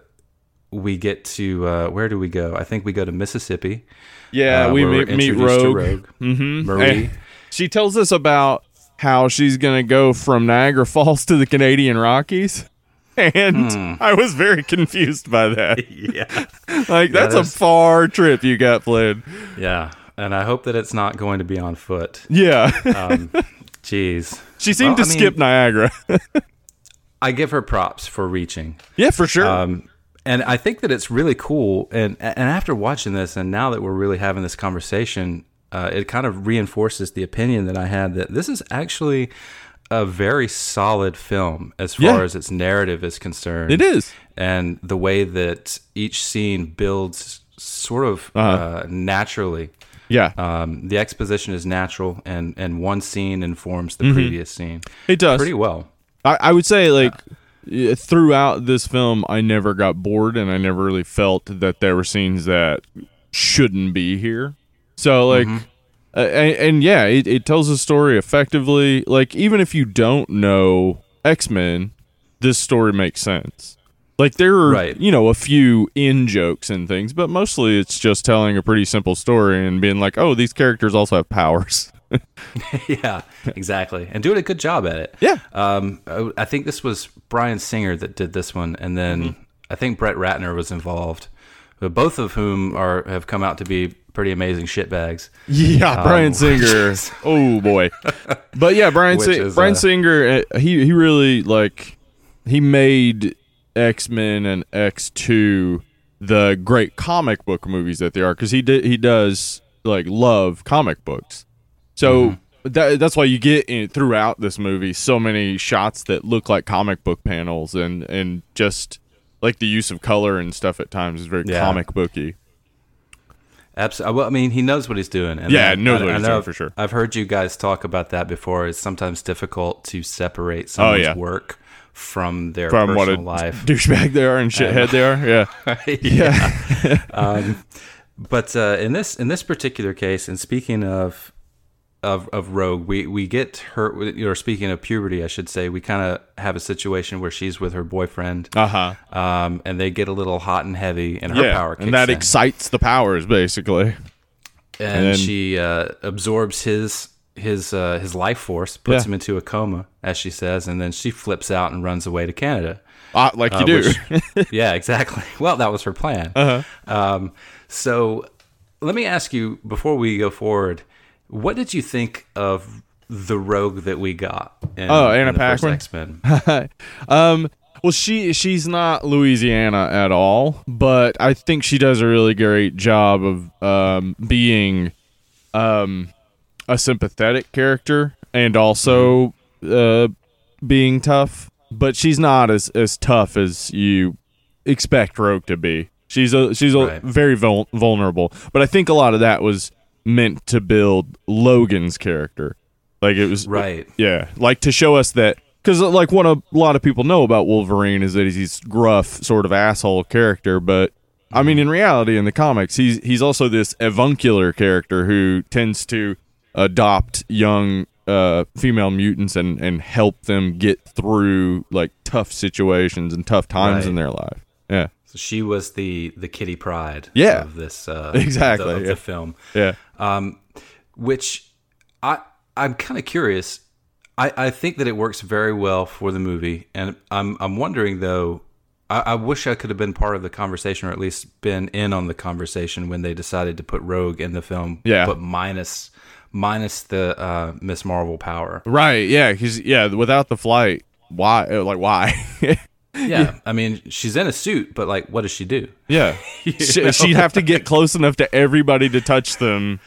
we get to uh, where do we go? I think we go to Mississippi. yeah, uh, we meet, meet Rogue. Rogue. Mm-hmm. Marie. she tells us about how she's gonna go from Niagara Falls to the Canadian Rockies. And Hmm. I was very confused by that. yeah, Like that's a far trip you got planned. yeah, and I hope that it's not going to be on foot. Yeah. Um, jeez, she seemed well, to I mean- skip Niagara. I give her props for reaching. yeah, for sure. Um, and I think that it's really cool. And and after watching this, and now that we're really having this conversation, uh, it kind of reinforces the opinion that I had that this is actually a very solid film as far Yeah. as its narrative is concerned. it is. and the way that each scene builds sort of Uh-huh. uh, naturally. Yeah. Um, the exposition is natural, and and one scene informs the Mm-hmm. previous scene it does. pretty well. I, I would say like y- throughout this film I never got bored and I never really felt that there were scenes that shouldn't be here. So like uh, and, and yeah, it, it tells a story effectively. Like even if you don't know X-Men, this story makes sense. Like there are Right. you know a few in jokes and things, but mostly it's just telling a pretty simple story and being like, "Oh, these characters also have powers." yeah, exactly, and doing a good job at it. Yeah. Um, I- I think this was Bryan Singer that did this one, and then Mm-hmm. I think Brett Ratner was involved, both of whom are have come out to be pretty amazing shitbags. Yeah, Bryan Singer. Oh boy, but yeah, Bryan Sing- is, Bryan uh, Singer. uh, He he really like he made X Men and X Two the great comic book movies that they are because he did he does like love comic books. So that, that's why you get in, throughout this movie so many shots that look like comic book panels and and just like the use of color and stuff at times is very Yeah. comic booky. Absolutely. Well, I mean, he knows what he's doing. And Yeah, I- knows I- what I he's know doing for sure. I've heard you guys talk about that before. It's sometimes difficult to separate someone's Oh, yeah. work from their From what a personal life. douchebag they are and shithead they are, yeah. yeah. um, but uh, in this in this particular case, and speaking of of of Rogue, we we get her. Or speaking of puberty, I should say, we kind of have a situation where she's with her boyfriend, Uh huh. um, and they get a little hot and heavy, and her Yeah, power kicks and that in. excites the powers basically. and, then- she uh, absorbs his his uh, his life force, puts Yeah. him into a coma, as she says, and then she flips out and runs away to Canada. Uh, like you Uh, do. which- yeah, exactly. Well, that was her plan. Uh-huh. Um, so, let me ask you before we go forward, what did you think of the rogue that we got? In, Oh, Anna Paquin? X-Men? um well she she's not Louisiana at all, but I think she does a really great job of um being um a sympathetic character and also uh being tough, but she's not as as tough as you expect Rogue to be. She's a she's a Right. very vul- vulnerable, but I think a lot of that was meant to build Logan's character. Like it was Right. yeah, like to show us that because like what a lot of people know about Wolverine is that he's this gruff sort of asshole character, but I mean in reality in the comics he's he's also this avuncular character who tends to adopt young uh, female mutants and and help them get through like tough situations and tough times Right. in their life. Yeah, she was the the Kitty Pryde Yeah. of this uh, Exactly, of the, of yeah. the film. yeah, um, which I I'm kind of curious. I, I think that it works very well for the movie, and I'm I'm wondering though. I, I wish I could have been part of the conversation, or at least been in on the conversation when they decided to put Rogue in the film. Yeah. but minus minus the uh, Ms. Marvel power. right. Yeah, because yeah, without the flight, why? Like why? Yeah, I mean she's in a suit, but like, what does she do? Yeah. She, she'd have to get close enough to everybody to touch them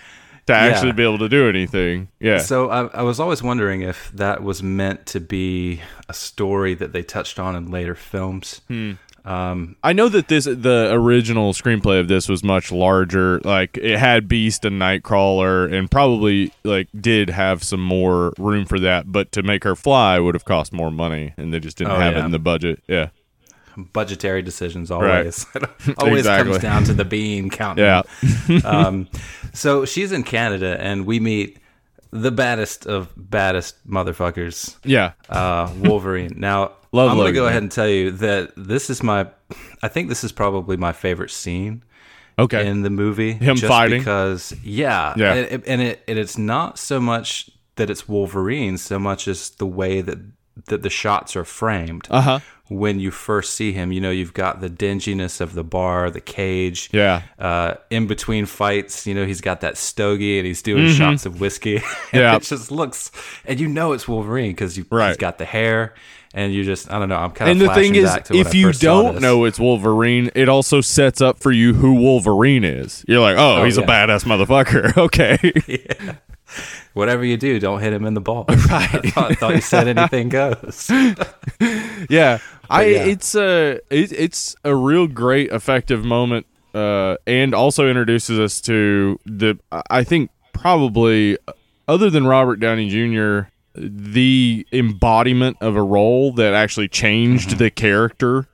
to actually be able to do anything. Yeah. So I, I was always wondering if that was meant to be a story that they touched on in later films. Hmm. Um, I know that this the original screenplay of this was much larger. Like it had Beast and Nightcrawler and probably like did have some more room for that, but to make her fly would have cost more money and they just didn't Oh, have yeah. it in the budget. Yeah. budgetary decisions always. always Exactly. comes down to the bean counting. Yeah. um, so she's in Canada, and we meet the baddest of baddest motherfuckers, Yeah. uh, Wolverine. Now, Love I'm going to go ahead and tell you that this is my, I think this is probably my favorite scene Okay. in the movie. Him just fighting? because, yeah, Yeah. and, it- and it and it's not so much that it's Wolverine, so much as the way that that the shots are framed. Uh huh. When you first see him, you know you've got the dinginess of the bar, the cage. Yeah. Uh, in between fights, you know he's got that stogie and he's doing shots of whiskey. and Mm-hmm. Yeah. it just looks, and you know it's Wolverine because he's Right. got the hair, and you just I don't know. I'm kind of And the thing is, back to when if you don't know it's Wolverine, it also sets up for you who Wolverine is. You're like, oh, Oh, he's a badass motherfucker. Okay. whatever you do, don't hit him in the ball. Right. I, thought, thought you said anything goes. yeah. I yeah. it's a it, it's a real great effective moment uh and also introduces us to the I think probably other than Robert Downey Jr. the embodiment of a role that actually changed the character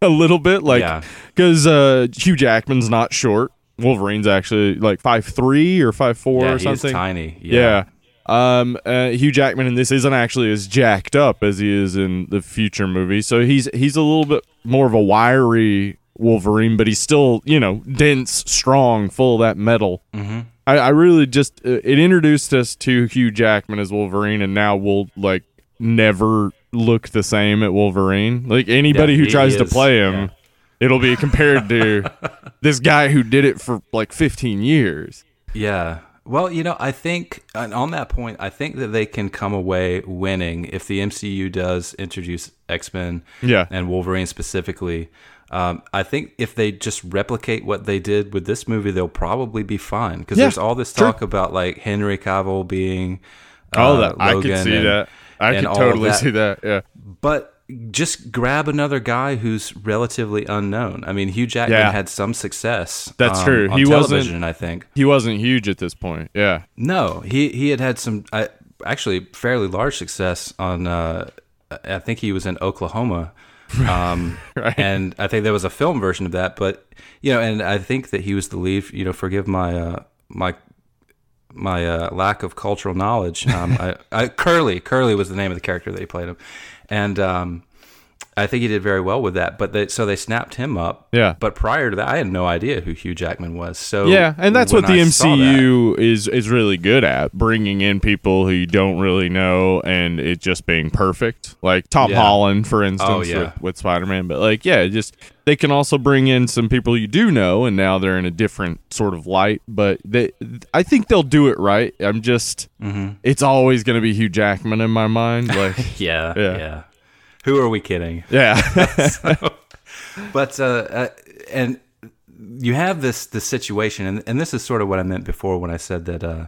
a little bit like Yeah. cuz uh Hugh Jackman's not short. Wolverine's actually like five three or five four yeah, or he's something. tiny. Yeah. Um, uh, Hugh Jackman in this isn't actually as jacked up as he is in the future movie, so he's he's a little bit more of a wiry Wolverine, but he's still you know dense, strong, full of that metal. Mm-hmm. I, I really just uh, it introduced us to Hugh Jackman as Wolverine, and now we'll like never look the same at Wolverine. Like anybody Yeah, who tries to play him. It'll be compared to this guy who did it for like 15 years. Yeah. Well, you know, I think and on that point, I think that they can come away winning if the MCU does introduce X Men Yeah. and Wolverine specifically. Um, I think if they just replicate what they did with this movie, they'll probably be fine. Because Yeah, there's all this talk about like Henry Cavill being. Oh, uh, that I could Logan see and- that. I could totally that. see that. Yeah. But just grab another guy who's relatively unknown. I mean, Hugh Jackman Yeah. had some success. That's um, true. On He wasn't- I think. He wasn't huge at this point. Yeah. No, he he had had some uh, actually fairly large success on. Uh, I think he was in Oklahoma, um, Right. and I think there was a film version of that. But you know, and I think that he was the lead. You know, forgive my uh, my my uh, lack of cultural knowledge. Um, I, I, Curly Curly was the name of the character that he played him, and um, I think he did very well with that. But they, so they snapped him up. Yeah. But prior to that, I had no idea who Hugh Jackman was. So Yeah, and that's what the I MCU is is really good at, bringing in people who you don't really know and it just being perfect. Like Tom Yeah. Holland, for instance, Oh, yeah. with, with Spider-Man, but like yeah, just they can also bring in some people you do know and now they're in a different sort of light, but they I think they'll do it right. I'm just Mm-hmm. it's always going to be Hugh Jackman in my mind, like Yeah, Yeah. yeah. Who are we kidding? yeah. But uh, uh, and you have this this situation, and, and this is sort of what I meant before when I said that uh,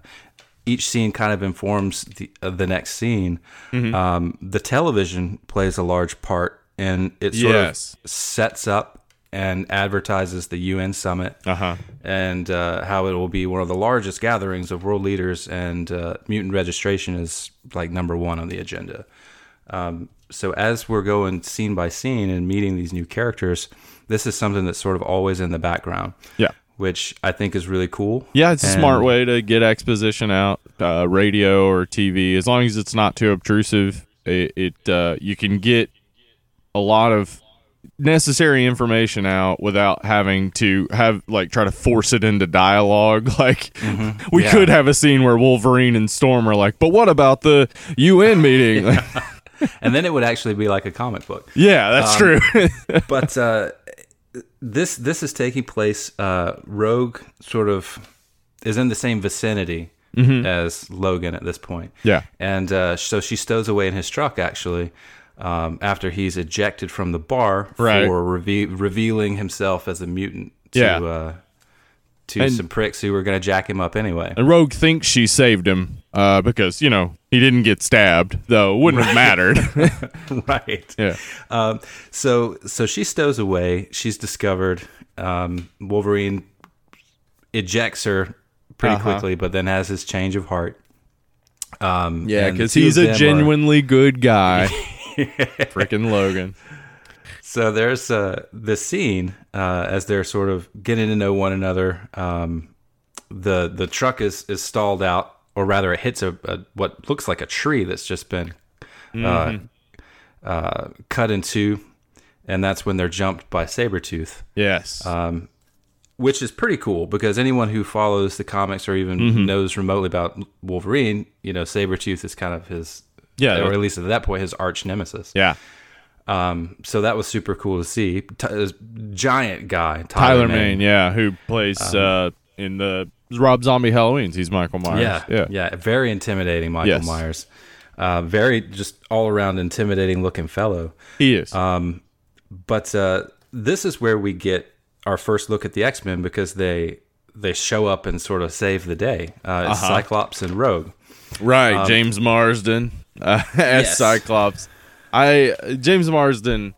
each scene kind of informs the uh, the next scene. Mm-hmm. Um, the television plays a large part, and it sort Yes. of sets up and advertises the UN summit uh-huh. and uh, how it will be one of the largest gatherings of world leaders, and uh, mutant registration is like number one on the agenda. Um, so as we're going scene by scene and meeting these new characters, this is something that's sort of always in the background, Yeah. which I think is really cool. Yeah, it's a smart way to get exposition out, uh, radio or TV. As long as it's not too obtrusive, it, it uh, you can get a lot of necessary information out without having to have like try to force it into dialogue. Like we Mm-hmm. Yeah. could have a scene where Wolverine and Storm are like, "But what about the UN meeting?" And then it would actually be like a comic book. yeah, that's true. but uh, this this is taking place. Uh, Rogue sort of is in the same vicinity as Logan at this point. Mm-hmm. Yeah. and uh, so she stows away in his truck actually. Um, after he's ejected from the bar Right. for reve- revealing himself as a mutant to Yeah. To And- some pricks who were going to jack him up anyway. And Rogue thinks she saved him uh, because you know he didn't get stabbed, though it wouldn't have mattered. right. yeah. Um, so so she stows away. She's discovered. Um, Wolverine ejects her pretty Uh-huh. quickly, but then has his change of heart. Um, Yeah, because he's a them are- genuinely good guy. Freaking Logan. So there's uh, the scene uh, as they're sort of getting to know one another. Um, the the truck is is stalled out, or rather, it hits a, a what looks like a tree that's just been uh, uh, cut in two, and that's when they're jumped by Sabretooth Yes. Um, which is pretty cool because anyone who follows the comics or even Mm-hmm. knows remotely about Wolverine, you know, Sabretooth is kind of his, Yeah, or at least at that point, his arch nemesis. yeah. Um, so that was super cool to see. T- giant guy, Tyler, Tyler Mane, yeah, who plays uh, in the Rob Zombie Halloween's. He's Michael Myers. Yeah, yeah, yeah, Very intimidating, Michael Yes. Myers. Uh, very just all around intimidating looking fellow. He is. Um, But uh, this is where we get our first look at the X Men because they they show up and sort of save the day. Uh, Uh-huh. Cyclops and Rogue. right, James Marsden uh, as um, Yes. Cyclops. I James Marsden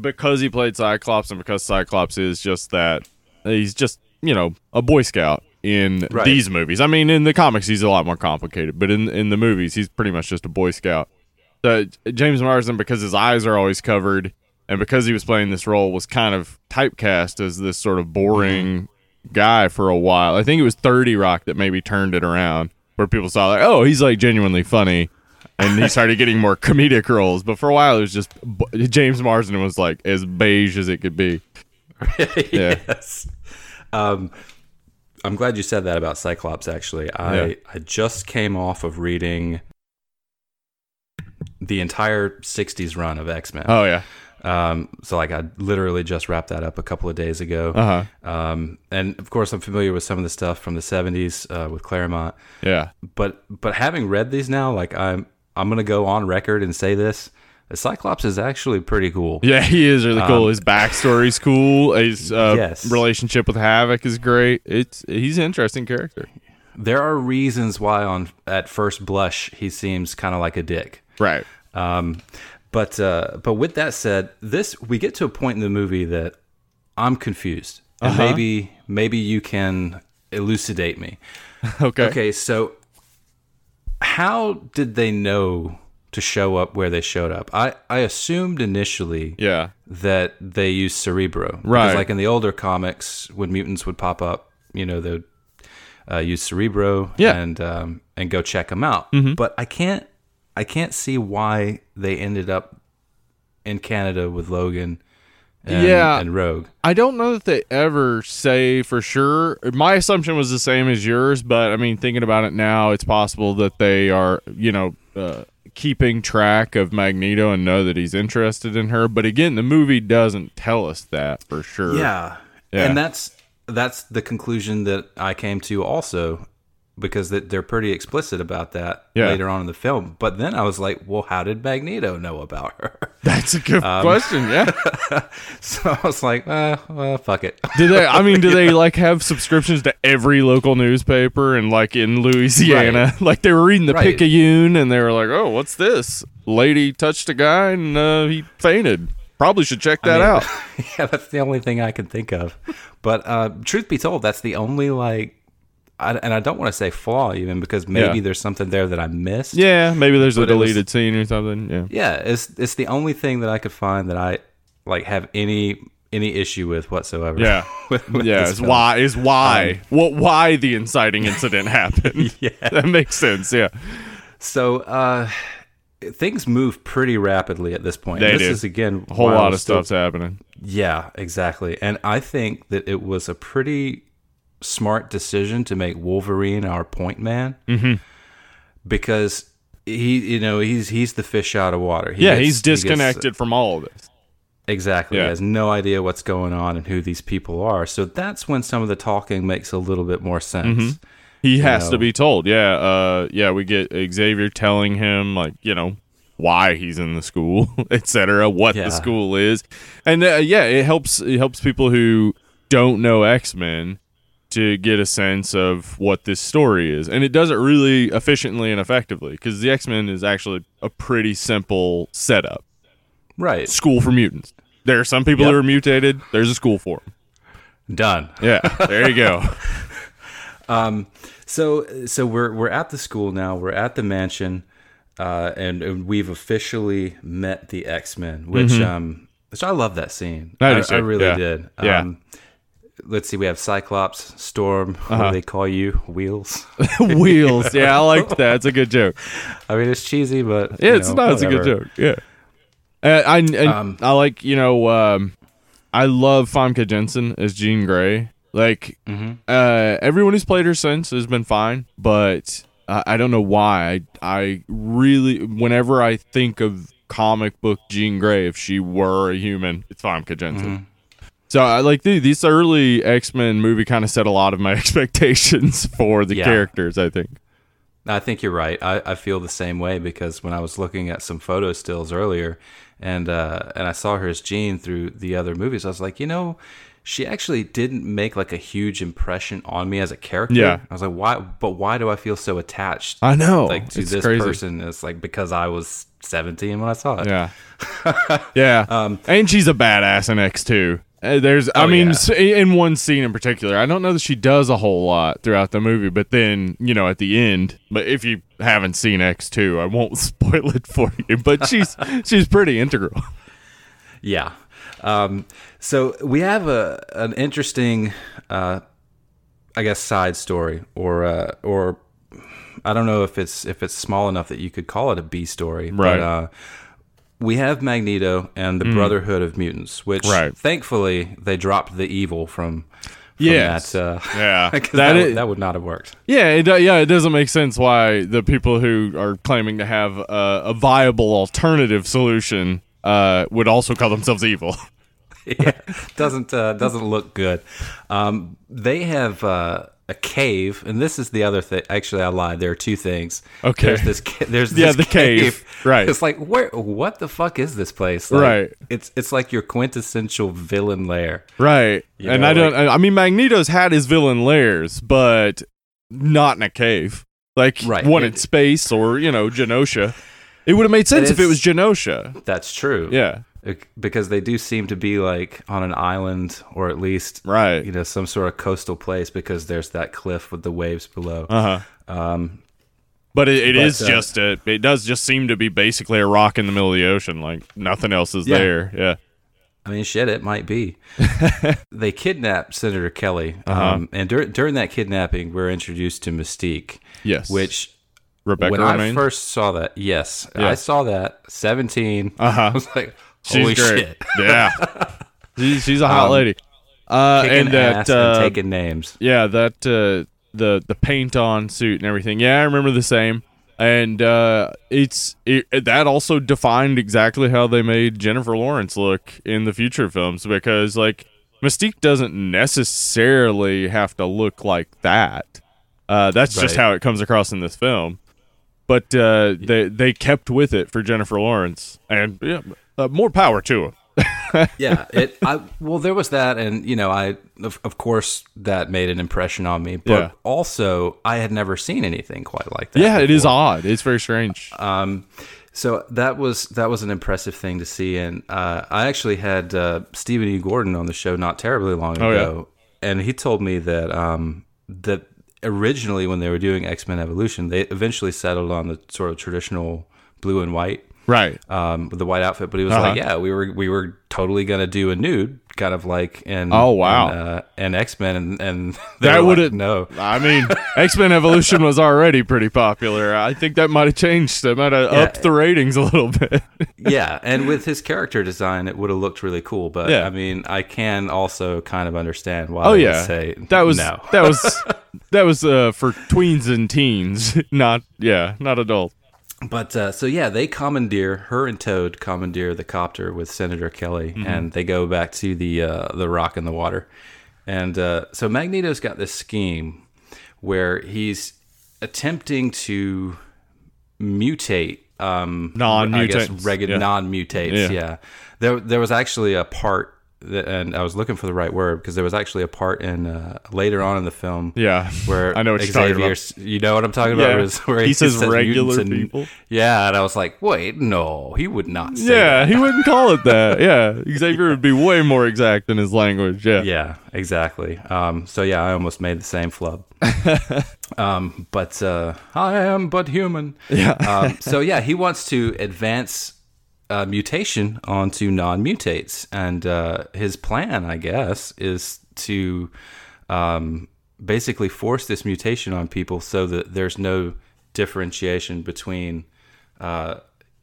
because he played Cyclops and because Cyclops is just that he's just you know a Boy Scout in Right. these movies. I mean, in the comics he's a lot more complicated, but in in the movies he's pretty much just a Boy Scout. So James Marsden, because his eyes are always covered, and because he was playing this role, was kind of typecast as this sort of boring mm-hmm. guy for a while. I think it was Thirty Rock that maybe turned it around, where people saw like, oh, he's like genuinely funny, and he started getting more comedic roles. But for a while, it was just James Marsden was like as beige as it could be. Yeah. yes. Um, I'm glad you said that about Cyclops. Actually, I Yeah. I just came off of reading the entire '60s run of X Men. Oh yeah, Um, so like I literally just wrapped that up a couple of days ago. uh huh, Um, and of course, I'm familiar with some of the stuff from the '70s uh, with Claremont. yeah, But but having read these now, like I'm I'm gonna go on record and say this: the Cyclops is actually pretty cool. yeah. He is really cool. His backstory's cool. His uh, Um, Yes. relationship with Havoc is great. It's he's an interesting character. There are reasons why, on at first blush, he seems kind of like a dick. Right. Um, but uh, but with that said, this we get to a point in the movie that I'm confused, and Uh-huh. maybe maybe you can elucidate me. Okay. Okay, so how did they know to show up where they showed up? I I assumed initially Yeah. that they used Cerebro, Because, Right. like in the older comics, when mutants would pop up, you know, they'd uh, use Cerebro Yeah. Mm-hmm. and um, and go check them out. But I can't I can't see why they ended up in Canada with Logan. And, Yeah. and Rogue. I don't know that they ever say for sure. My assumption was the same as yours, but I mean, thinking about it now, it's possible that they are, you know, uh, keeping track of Magneto and know that he's interested in her. But again, the movie doesn't tell us that for sure. Yeah. Yeah. And that's that's the conclusion that I came to also because they're pretty explicit about that Yeah. later on in the film. But then I was like, well, how did Magneto know about her? that's a good Um, question. Yeah. so I was like, uh, well, fuck it. Do they? I mean, do they like have subscriptions to every local newspaper and like in Louisiana? Like they were reading the Right. Picayune and they were like, "Oh, what's this? Lady touched a guy and uh, he fainted. Probably should check that mean, out." yeah, that's the only thing I can think of. But uh, truth be told, that's the only like, I, and I don't want to say flaw even because maybe Yeah. there's something there that I missed. Yeah, maybe there's a it was- deleted scene or something. Yeah. yeah, it's it's the only thing that I could find that I like have any any issue with whatsoever. Yeah. with, with yeah, is why is why what why the inciting incident happened. Yeah. that makes sense. Yeah, So uh, things move pretty rapidly at this point. They this do. is again a whole lot of still- stuff's happening. Yeah, exactly. And I think that it was a pretty smart decision to make Wolverine our point man. Mm-hmm. Because he, you know, he's he's the fish out of water. He Yeah, gets- he's he gets- disconnected from all of this. exactly. Yeah. He has no idea what's going on and who these people are. So that's when some of the talking makes a little bit more sense. Mm-hmm. He has know. to be told. Yeah, uh, yeah. We get Xavier telling him like you know why he's in the school, etc. What Yeah. the school is, and uh, yeah, it helps. It helps people who don't know X Men to get a sense of what this story is, and it does it really efficiently and effectively because the X Men is actually a pretty simple setup. Right. School for mutants. There are some people Yep. who are mutated. There's a school for them. Done. Yeah, there you go. um, So so we're we're at the school now. We're at the mansion, uh, and, and we've officially met the X Men. Which Mm-hmm. um, Which I love that scene. I I, I, really yeah. did. Yeah. Let's see. We have Cyclops, Storm. Uh-huh. do they call you? Wheels. Wheels. Yeah, I liked that. It's a good joke. I mean, it's cheesy, but Yeah, it's know, not. It's a good joke. Yeah. And I and Um, I like you know um, I love Famke Janssen as Jean Grey. Like Mhm. uh, everyone who's played her since has been fine, but I I don't know why. I I really whenever I think of comic book Jean Grey, if she were a human, it's Famke Janssen. Mm-hmm. So I like the, this early X Men movie kind of set a lot of my expectations for the Yeah. characters. I think. I think you're right. I, I feel the same way because when I was looking at some photo stills earlier, and uh, and I saw her as Jean through the other movies, I was like, you know, she actually didn't make like a huge impression on me as a character. Yeah. I was like, why? But why do I feel so attached? I know. like to It's this crazy. person. It's like because I was 17 when I saw it. Yeah. yeah. Um, and she's a badass in X two. Uh, there's, I Oh, mean, yeah. in one scene in particular, I don't know that she does a whole lot throughout the movie, but then you know at the end. But if you haven't seen X two, I won't spoil it for you. But she's she's pretty integral. Yeah. Um, so we have a an interesting, uh, I guess, side story, or uh, or I don't know if it's if it's small enough that you could call it a B story. Right. But, uh, we have Magneto and the Brotherhood of Mutants, which Mm. Right. thankfully they dropped the evil from. from Yes. That, uh, Yeah. That that, is- would, that would not have worked. Yeah, it, yeah, it doesn't make sense why the people who are claiming to have a, a viable alternative solution uh, would also call themselves evil. yeah, doesn't uh, doesn't look good. Um, they have uh, a cave, and this is the other thing. Actually, I lied. There are two things. Okay. There's this. Ca- there's Yeah, this the cave. Right. It's like where? What the fuck is this place? Like, Right. It's it's like your quintessential villain lair. Right. You and know, I don't I mean Magneto's had his villain lairs, but not in a cave. Like Right. one It- in space or, you know, Genosha. It would have made sense if it was Genosha. That's true. Yeah. Bec- Because they do seem to be like on an island, or at least Right. you know, some sort of coastal place. Because there's that cliff with the waves below. Uh-huh. Um, But it, it But, is uh, just a it does just seem to be basically a rock in the middle of the ocean. Like nothing else is Yeah. there. Yeah. I mean, shit, it might be. they kidnapped Senator Kelly, Uh-huh. um, and dur- during that kidnapping, we're introduced to Mystique. Yes. Which, Rebecca when. I first saw that, yes, Yeah. I saw that. Seventeen. Uh-huh. I was like, She's holy great. shit! Yeah. She- she's a hot Um, lady. Uh and that uh, and taking names. Yeah, that uh, the the paint on suit and everything. Yeah, I remember the same. And uh, it's it, that also defined exactly how they made Jennifer Lawrence look in the future films because like Mystique doesn't necessarily have to look like that. Uh, that's just how it comes across in this film. But uh, they they kept with it for Jennifer Lawrence, and yeah, uh, more power to them. yeah, it. I well, there was that, and you know, I of, of course that made an impression on me, but Yeah. also I had never seen anything quite like that. Yeah, it is odd. It's very strange. Um, so that was that was an impressive thing to see, and uh, I actually had uh, Steven E. Gordon on the show not terribly long Oh, yeah. ago, and he told me that um, that originally when they were doing X Men Evolution, they eventually settled on the sort of traditional blue and white right. um, with the white outfit. But he was Uh-huh. like, "Yeah, we were we were totally gonna do a nude, kind of like and Oh, wow. and, uh, in X Men, and and That would like, no." I mean, X Men Evolution was already pretty popular. I think that might have changed. That might have Yeah. upped the ratings a little bit. yeah, and with his character design, it would have looked really cool. But Yeah. I mean, I can also kind of understand why. Oh yeah, say that was no. that was that was uh, for tweens and teens, not yeah, not adults. But uh, so yeah, they commandeer her and Toad commandeer the copter with Senator Kelly, Mm-hmm. and they go back to the uh, the rock in the water. And uh, so Magneto's got this scheme where he's attempting to mutate um, I guess Non-mutants, regu- yeah. non-mutates. Yeah. Yeah. there there was actually a part. And I was looking for the right word because there was actually a part in uh, later on in the film Yeah, where I know what you're talking about. you know what I'm talking about? Yeah. It's- Where He says mutants regular and- people. Yeah, and I was like, wait, no, he would not say Yeah, that. he wouldn't call it that. Yeah, Xavier would be way more exact in his language. Yeah, Yeah, exactly. Um, so yeah, I almost made the same flub. um, but uh, I am but human. Yeah. um, so yeah, he wants to advance uh, mutation onto non-mutates, and uh, his plan, I guess, is to um, basically force this mutation on people so that there's no differentiation between uh,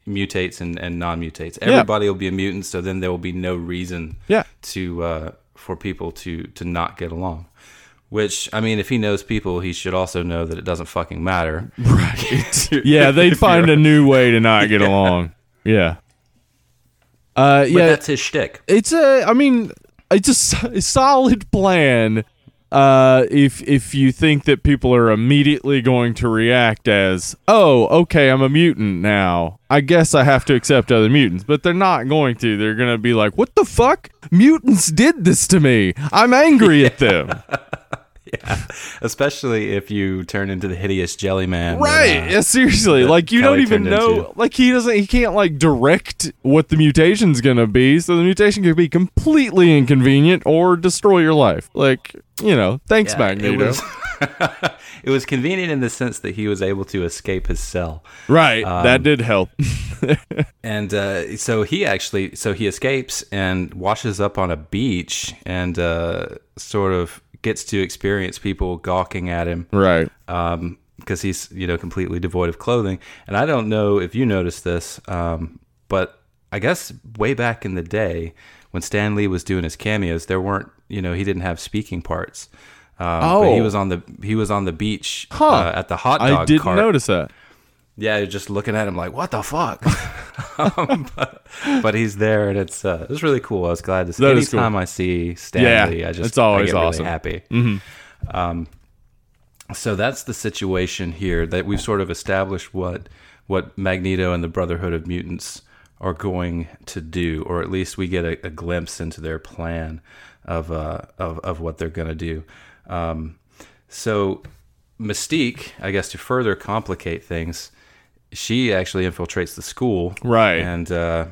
mutates and, and non-mutates. Everybody will be a mutant, so then there will be no reason Yeah. to uh, for people to to not get along. Which I mean, if he knows people, he should also know that it doesn't fucking matter. Right. Yeah, they'd find a new way to not get along. Yeah. Uh, But yeah, that's his shtick. it's a. I mean, it's a solid plan. Uh, if if you think that people are immediately going to react as, oh, okay, I'm a mutant now. I guess I have to accept other mutants, but they're not going to. They're gonna be like, what the fuck? Mutants did this to me. I'm angry at them. Especially if you turn into the hideous jelly man. that, Right. uh, yeah, seriously. Like you Kelly don't even know into. like he doesn't he can't like direct what the mutation's gonna be, so the mutation could be completely inconvenient or destroy your life. Like, you know, thanks, yeah, Magneto. It was, it was convenient in the sense that he was able to escape his cell. right. Um, that did help. And uh, so he actually, so he escapes and washes up on a beach and uh, sort of gets to experience people gawking at him right. because he's you know completely devoid of clothing. And I don't know if you noticed this, um, but I guess way back in the day when Stan Lee was doing his cameos, there weren't you know he didn't have speaking parts. Um, but he Oh. was on the he was on the beach Huh. uh, at the hot dog I didn't cart. notice that. Yeah, you're just looking at him like, what the fuck? um, but, but he's there, and it's uh, it's really cool. I was glad to see. That is cool. I see Stan Yeah, I just it's always awesome. really happy. Um, so that's the situation here that we've sort of established what what Magneto and the Brotherhood of Mutants are going to do, or at least we get a, a glimpse into their plan of uh, of of what they're going to do. Um, so Mystique, I guess, to further complicate things, she actually infiltrates the school, Right. And uh,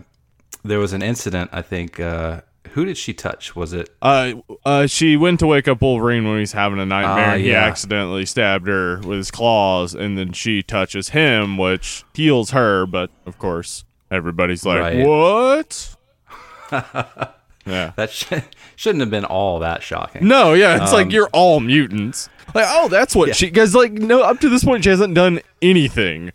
there was an incident. I think. Uh, who did she touch? Was it? Uh, uh, she went to wake up Wolverine when he's having a nightmare. Ah, He accidentally stabbed her with his claws, and then she touches him, which heals her. But of course, everybody's like, Right. "What?" yeah. That sh- shouldn't have been all that shocking. No, yeah, it's Um, like you're all mutants. Like, oh, that's what she because like no, up to this point she hasn't done anything.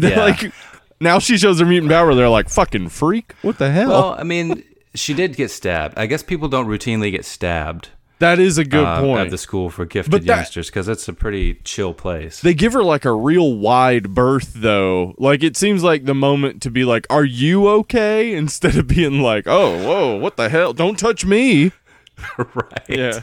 They're Yeah. Like now she shows her mutant power. They're like, "Fucking freak! What the hell?" Well, I mean, she did get stabbed. I guess people don't routinely get stabbed that is a good uh, point. at the school for gifted that- youngsters because it's a pretty chill place. They give her like a real wide berth though. Like it seems like the moment to be like, "Are you okay?" instead of being like, "Oh, whoa, what the hell? Don't touch me." right. Yeah.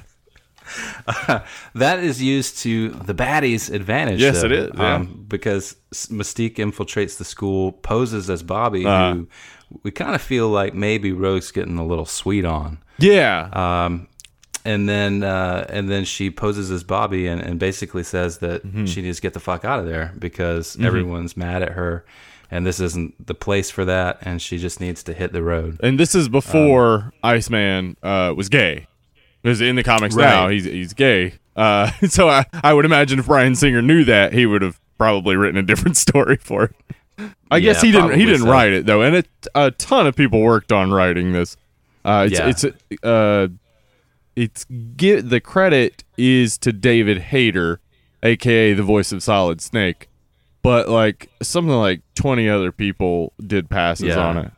That is used to the baddies' advantage. Yes, though, it is, yeah. Um, because Mystique infiltrates the school, poses as Bobby, Uh-huh. who we kind of feel like maybe Rogue's getting a little sweet on. Yeah. Um, and then uh, and then she poses as Bobby and, and basically says that Mm-hmm. she needs to get the fuck out of there because everyone's mad at her and this isn't the place for that and she just needs to hit the road. and this is before um, Iceman uh, was gay. Because in the comics Right. now he's he's gay. Uh, so I, I would imagine if Bryan Singer knew that, he would have probably written a different story for it. I guess he didn't. He didn't so. write it though, and it, a ton of people worked on writing this. Uh, it's Yeah. it's uh, it's get the credit is to David Hayter, aka the voice of Solid Snake, but like something like twenty other people did passes Yeah. on it.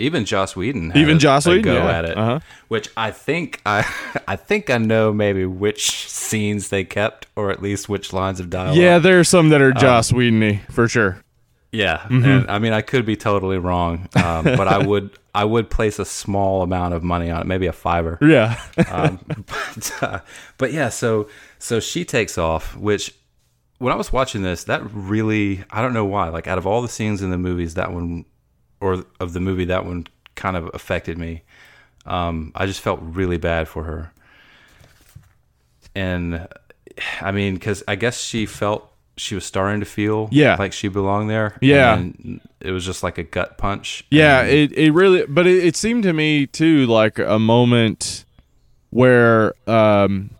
Even Joss Whedon, had Even Joss a Whedon, go yeah. at it, Uh-huh. which I think I I think I know maybe which scenes they kept or at least which lines of dialogue. Yeah, there are some Um, that are Joss Whedon-y, for sure. Yeah, Mm-hmm. and I mean I could be totally wrong, um, but I would I would place a small amount of money on it, maybe a fiver. Yeah, um, but, uh, but yeah, so so she takes off, which when I was watching this, that really I don't know why. Like out of all the scenes in the movies, that one or of the movie, that one kind of affected me. Um, I just felt really bad for her, and I mean, because I guess she felt she was starting to feel Yeah. like she belonged there. Yeah. and it was just like a gut punch. yeah. It it really, but it, it seemed to me too like a moment where um,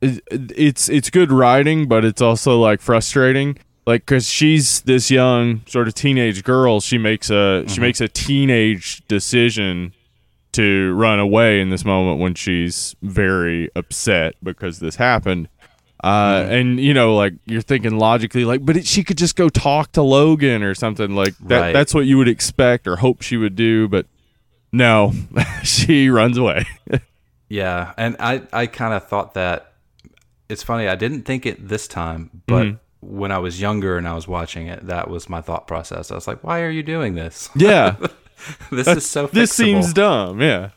it, it's it's good writing, but it's also like frustrating like because she's this young sort of teenage girl. She makes a she makes a teenage decision to run away in this moment when she's very upset because this happened. Uh, and you know, like you're thinking logically, like, but it, she could just go talk to Logan or something like that. Right. That's what you would expect or hope she would do, but no, she runs away. Yeah, and I I kind of thought that it's funny. I didn't think it this time, but Mm-hmm. When I was younger and I was watching it, that was my thought process. I was like, "Why are you doing this? yeah, this is so this seems dumb. Yeah,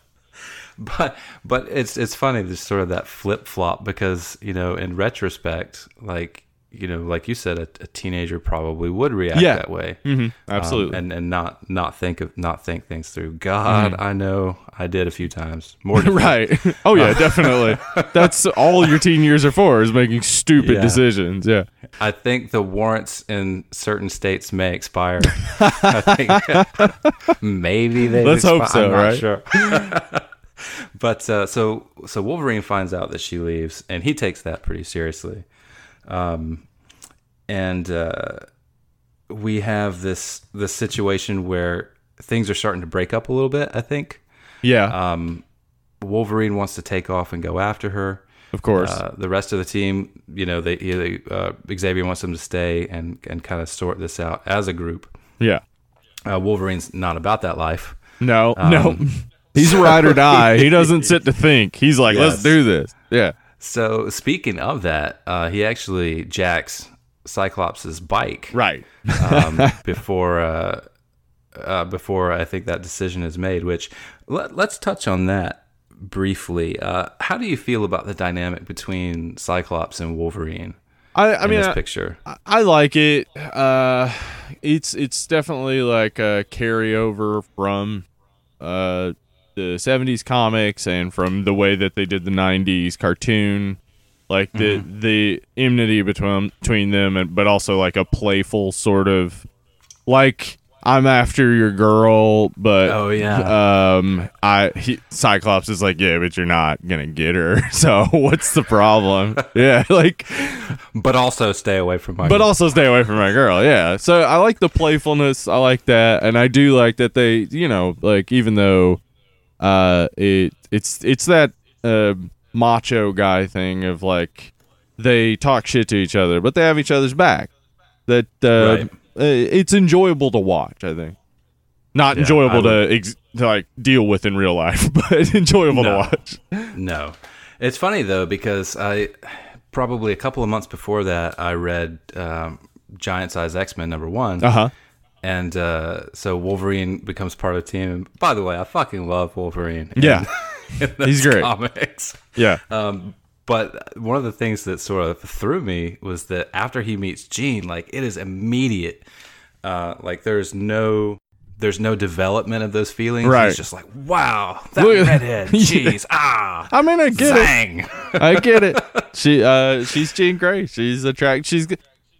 but but it's it's funny this sort of that flip flop because you know in retrospect, like you know, like you said, a, a teenager probably would react Yeah. that way. hmm Um, absolutely. and and not not think of not think things through. God, I know I did a few times. More right. Oh yeah, definitely. That's all your teen years are for is making stupid Yeah. decisions. Yeah. I think the warrants in certain states may expire. I think maybe they. Let's hope so, I'm not right? Sure. but uh, so so Wolverine finds out that she leaves, and he takes that pretty seriously. Um, and uh, we have this this situation where things are starting to break up a little bit. I think Yeah. um, Wolverine wants to take off and go after her. of course. Uh, the rest of the team, you know, they, they uh, Xavier wants them to stay and and kind of sort this out as a group. yeah. Uh, Wolverine's not about that life. No. Um, no. He's a ride or die. He doesn't sit to think. He's like, let's do this. Yeah. So speaking of that, uh, he actually jacks Cyclops's bike Right. um, before uh, uh, before I think that decision is made. Which let, let's touch on that briefly. Uh, how do you feel about the dynamic between Cyclops and Wolverine I, I mean, this I, picture? I like it. Uh, it's it's definitely like a carryover from uh, the '70s comics and from the way that they did the '90s cartoon. Like the Mm-hmm. the enmity between between them, and but also like a playful sort of like I'm after your girl, but Oh, yeah. um, I he, Cyclops is like, yeah, but you're not gonna get her. So what's the problem? yeah, like But also stay away from my. but also stay away from my girl. Yeah. So I like the playfulness. I like that, and I do like that they, you know, like even though, uh, it it's it's that uh macho guy thing of like they talk shit to each other, but they have each other's back. That uh, Right. uh, it's enjoyable to watch. I think. Not Yeah, enjoyable I to, ex- to like deal with in real life, but enjoyable to watch. No. It's funny though because I probably a couple of months before that I read um, Giant Size X Men number one, Uh huh. And uh, so Wolverine becomes part of the team. By the way, I fucking love Wolverine. in- Yeah. in He's great. Comics. Yeah. Um, but one of the things that sort of threw me was that after he meets Jean, like it is immediate. Uh, like there's no. There's no development of those feelings. Right. He's just like, wow, that Look redhead. Yeah. Jeez, ah, I mean, I get it. I get it. She uh she's Jean Grey. She's attract she's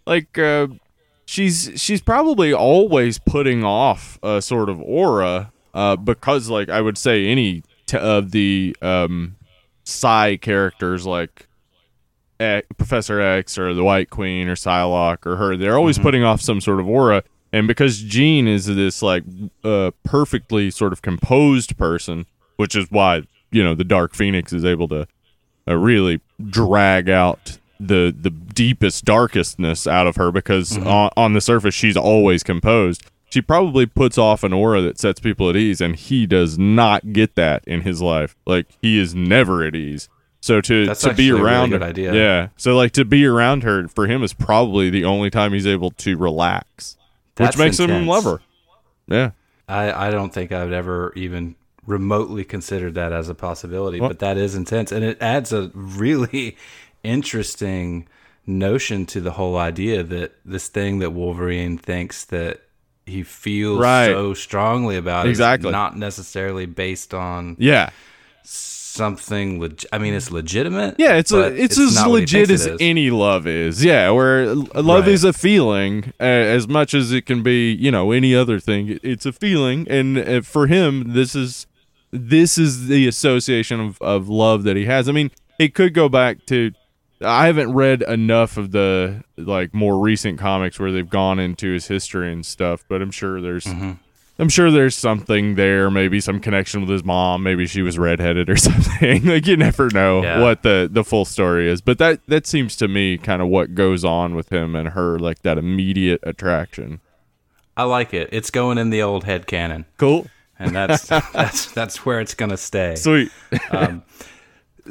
like uh she's she's probably always putting off a sort of aura uh because like I would say any t- of the um psi characters like Professor X or the White Queen or Psylocke or her they're always putting off some sort of aura. And because Jean is this like uh perfectly sort of composed person which is why you know the Dark Phoenix is able to uh, really drag out the the deepest darkestness out of her because mm-hmm. on, on the surface she's always composed she probably puts off an aura that sets people at ease and he does not get that in his life like he is never at ease so to That's to be really around good her idea. yeah so like to be around her for him is probably the only time he's able to relax That's which makes him intense. love her yeah I, I don't think I would ever even remotely considered that as a possibility, but that is intense. And it adds a really interesting notion to the whole idea that this thing that Wolverine thinks that he feels Right. so strongly about Exactly. is not necessarily based on yeah something leg- I mean it's legitimate. Yeah, it's a, but it's, as legit as any love is. Yeah, where love Right. is a feeling uh, as much as it can be, you know, any other thing. It's a feeling, and uh, for him, this is this is the association of, of love that he has. I mean, it could go back to I haven't read enough of the like more recent comics where they've gone into his history and stuff, but I'm sure there's Mm-hmm. I'm sure there's something there, maybe some connection with his mom, maybe she was redheaded or something. like you never know Yeah. what the the full story is. But that that seems to me kind of what goes on with him and her like that immediate attraction. I like it. It's going in the old head canon, Cool. and that's that's that's where it's gonna stay. Sweet.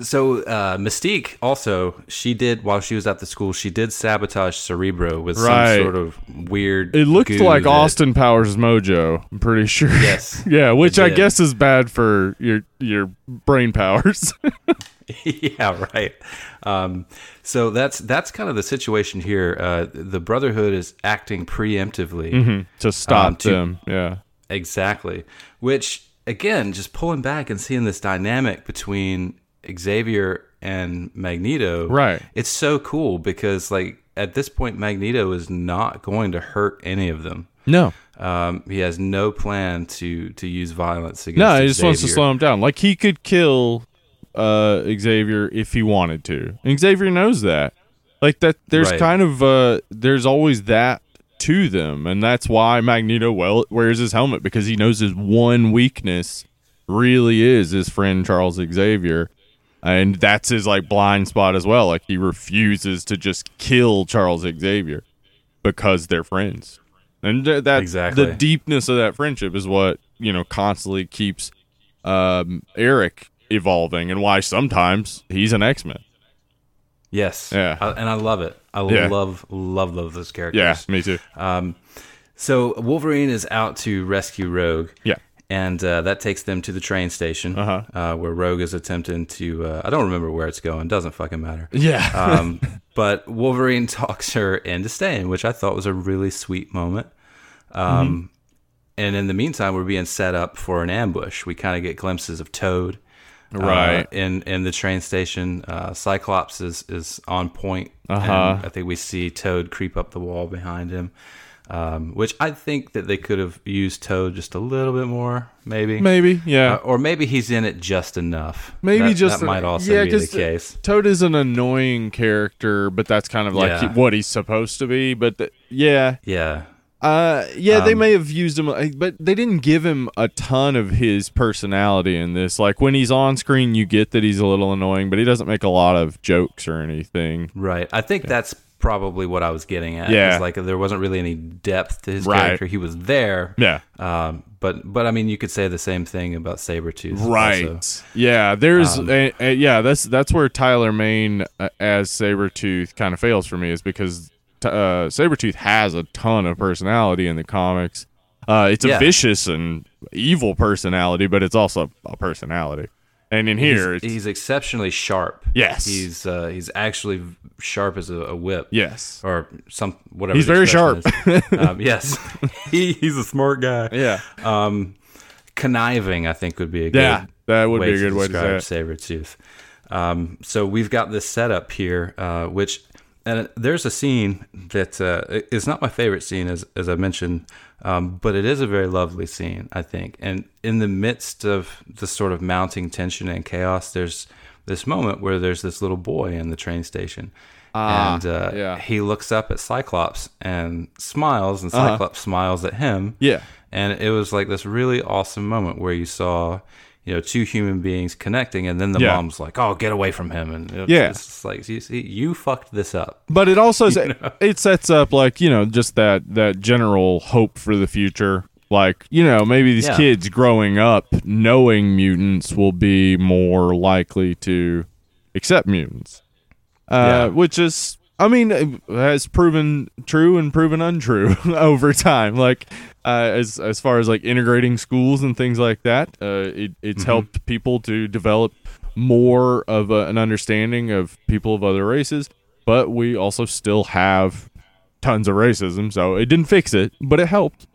So uh, Mystique also she did while she was at the school she did sabotage Cerebro with Right. some sort of weird. It looked like that- Austin Powers mojo. I'm pretty sure. Yes. yeah, which I guess is bad for your your brain powers. yeah, right. Um, so that's that's kind of the situation here. Uh, the Brotherhood is acting preemptively, to stop Um, to- them. Yeah. exactly. Which again, just pulling back and seeing this dynamic between Xavier and Magneto. Right. It's so cool because like at this point, Magneto is not going to hurt any of them. No. Um, he has no plan to to use violence against. No, he just wants to slow him down. Like he could kill uh Xavier if he wanted to. And Xavier knows that. Like that there's Right. kind of uh there's always that to them and that's why Magneto well wears his helmet because he knows his one weakness really is his friend Charles Xavier. And that's his like blind spot as well. Like he refuses to just kill Charles Xavier because they're friends. And th- that Exactly. the deepness of that friendship is what, you know, constantly keeps um, Eric evolving and why sometimes he's an X-Men. Yes. Yeah. I- and I love it. I Yeah. love love love those characters. Yeah, me too. Um, so Wolverine is out to rescue Rogue. Yeah. And uh, that takes them to the train station, Uh-huh. uh, where Rogue is attempting to. Uh, I don't remember where it's going. Doesn't fucking matter. Yeah. Um, but Wolverine talks her into staying, which I thought was a really sweet moment. Um, Mm-hmm. And in the meantime, we're being set up for an ambush. We kind of get glimpses of Toad, uh, Right. in in the train station. Uh, Cyclops is is on point. Uh-huh. I think we see Toad creep up the wall behind him. Um, which I think that they could have used Toad just a little bit more, maybe. Maybe, yeah. Uh, or maybe he's in it just enough. Maybe That- just that might also yeah, be the case. Toad is an annoying character, but that's kind of like Yeah. he- what he's supposed to be. But th- yeah, Yeah, uh, yeah, they Um, may have used him, but they didn't give him a ton of his personality in this. Like when he's on screen, you get that he's a little annoying, but he doesn't make a lot of jokes or anything. Right. I think that's probably what I was getting at. Yeah. Like there wasn't really any depth to his Right. character. He was there. Yeah. Um, but but I mean, you could say the same thing about Sabretooth. Right. also. Yeah. There's. Um, a, a- yeah. That's that's where Tyler Mane uh, as Sabretooth kind of fails for me is because t- uh, Sabretooth has a ton of personality in the comics. Uh, it's a Yeah. vicious and evil personality, but it's also a personality. And in here, He's, it's, he's exceptionally sharp. Yes. He's uh, he's actually sharp as a, a whip. yes. Or some whatever. He's very sharp. um, yes. he, he's a smart guy. Yeah. Um, conniving, I think, would be a good Yeah, that would be a good way to describe Sabretooth. Um, so we've got this setup here, uh, which and there's a scene that uh, is not my favorite scene, as as I mentioned, um, but it is a very lovely scene, I think. And in the midst of the sort of mounting tension and chaos, there's this moment where there's this little boy in the train station. Ah, and uh, yeah. he looks up at Cyclops and smiles, and Uh-huh. Cyclops smiles at him. Yeah. And it was like this really awesome moment where you saw, you know, two human beings connecting, and then the Yeah. mom's like, "Oh, get away from him!" And it's, Yeah. it's like you, see, you fucked this up. But it also it sets up like you know just that that general hope for the future. Like you know maybe these Yeah. kids growing up knowing mutants will be more likely to accept mutants, uh, Yeah. which is I mean it has proven true and proven untrue over time. Like uh, as as far as like integrating schools and things like that, uh, it, it's helped people to develop more of a, an understanding of people of other races. But we also still have tons of racism, so it didn't fix it, but it helped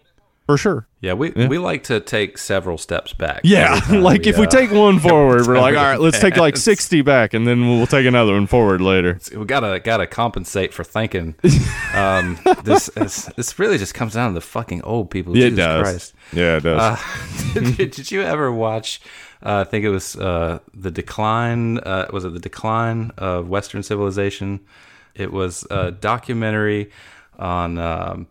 for sure. Yeah, we we like to take several steps back. Yeah, like if we uh, take one forward, we're like, all right, let's take like sixty back, and then we'll take another one forward later. we gotta gotta compensate for thinking. Um, this this this really just comes down to the fucking old people. Yeah, it Jesus does. Christ. Yeah, it does. Uh, did, did you ever watch Uh, I think it was uh, the decline. Uh, was it the decline of Western civilization? It was a documentary on um,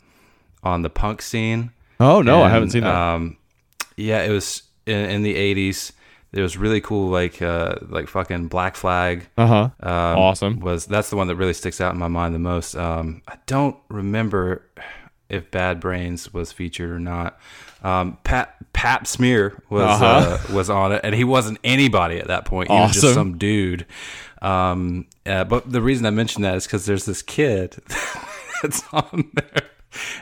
on the punk scene. Oh no, I haven't seen that. Um, yeah, it was in, in the '80s. It was really cool, like uh, like fucking Black Flag. Uh huh. Um, Awesome. Was that's the one that really sticks out in my mind the most. Um, I don't remember if Bad Brains was featured or not. Um, Pat Pap Smear was Uh-huh. uh, was on it, and he wasn't anybody at that point. He was just some dude. Um, uh, but the reason I mention that is because there's this kid that's on there.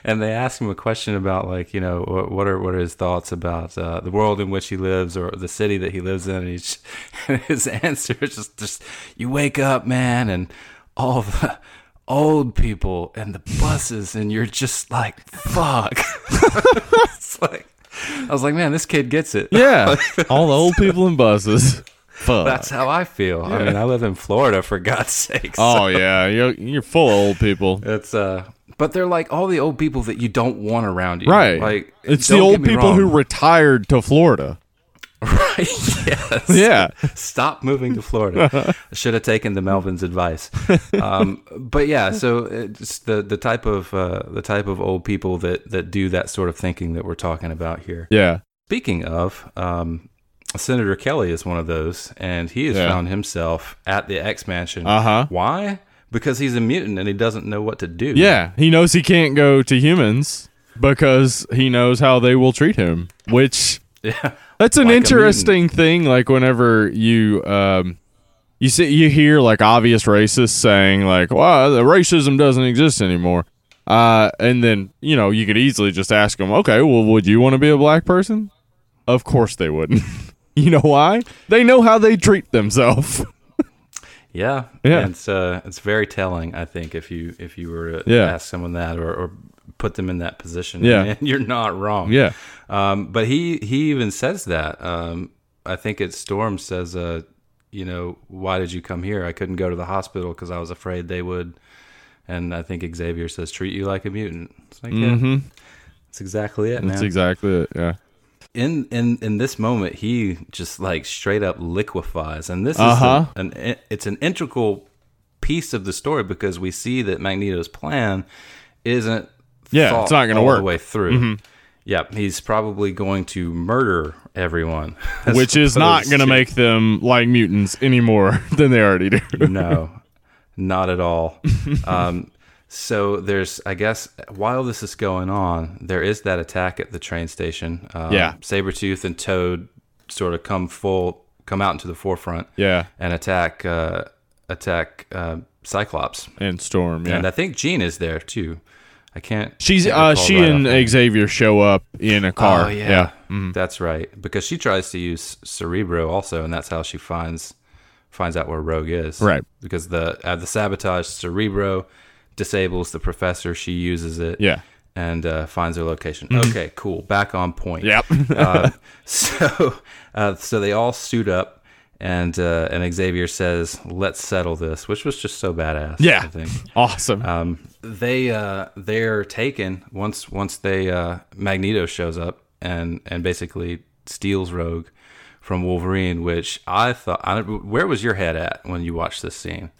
And they ask him a question about like you know what, what are what are his thoughts about uh, the world in which he lives or the city that he lives in. And, and his answer is just just you wake up, man, and all the old people and the buses, and you're just like fuck. it's like I was like, man, this kid gets it. Yeah, all the old people and buses. Fuck. That's how I feel. I mean, I live in Florida for God's sakes. oh yeah, you're, you're full of old people. It's uh but they're like all the old people that you don't want around you. Right. Like it's the old people who retired to Florida. right. Yes. Yeah. Stop moving to Florida. I should have taken the Melvin's advice. Um, but yeah, so it's the the type of uh, the type of old people that that do that sort of thinking that we're talking about here. Yeah. Speaking of, um, Senator Kelly is one of those, and he has Yeah. found himself at the X Mansion. Uh-huh. Why? Because he's a mutant and he doesn't know what to do. Yeah. He knows he can't go to humans because he knows how they will treat him, which Yeah. That's an Like interesting thing. Like whenever you um, you see you hear like obvious racists saying like, "Well, the racism doesn't exist anymore," uh, and then you know you could easily just ask them, "Okay, well, would you want to be a black person?" Of course they wouldn't. you know why? They know how they treat themselves. Yeah, Yeah. And it's uh, it's very telling. I think if you if you were to Yeah. ask someone that or, or put them in that position, Yeah. and you're not wrong. yeah. Um, but he he even says that. Um, I think it's Storm says, uh, you know, why did you come here? I couldn't go to the hospital because I was afraid they would. And I think Xavier says, treat you like a mutant. It's like, yeah, Mm-hmm. that's exactly it, man. That's exactly it. Yeah. In in in this moment he just like straight up liquefies and this Uh-huh. is an, an it's an integral piece of the story because we see that magneto's plan isn't Yeah, it's not gonna work. Mm-hmm. the way through yep he's probably going to murder everyone Which is not going to to- make them like mutants any more than they already do. no, not at all. Um, so there's, I guess, while this is going on, there is that attack at the train station. Um, Yeah. Sabretooth and Toad sort of come full, come out into the forefront yeah. and attack, uh, attack uh, Cyclops. And Storm. Yeah. And I think Jean is there too. I can't. She's can't uh she right and. Xavier show up in a car. Oh yeah, that's right. Because she tries to use Cerebro also, and that's how she finds finds out where Rogue is. Right. Because the uh, the sabotage Cerebro disables the professor. She uses it. Yeah. And uh, finds their location. Okay, cool. Back on point. Yep. uh, so uh, so they all suit up. And uh, and Xavier says, "Let's settle this," which was just so badass. Yeah. I think awesome. um, they uh, they're taken once once they uh, Magneto shows up and and basically steals Rogue from Wolverine. Which I thought, I, where was your head at when you watched this scene?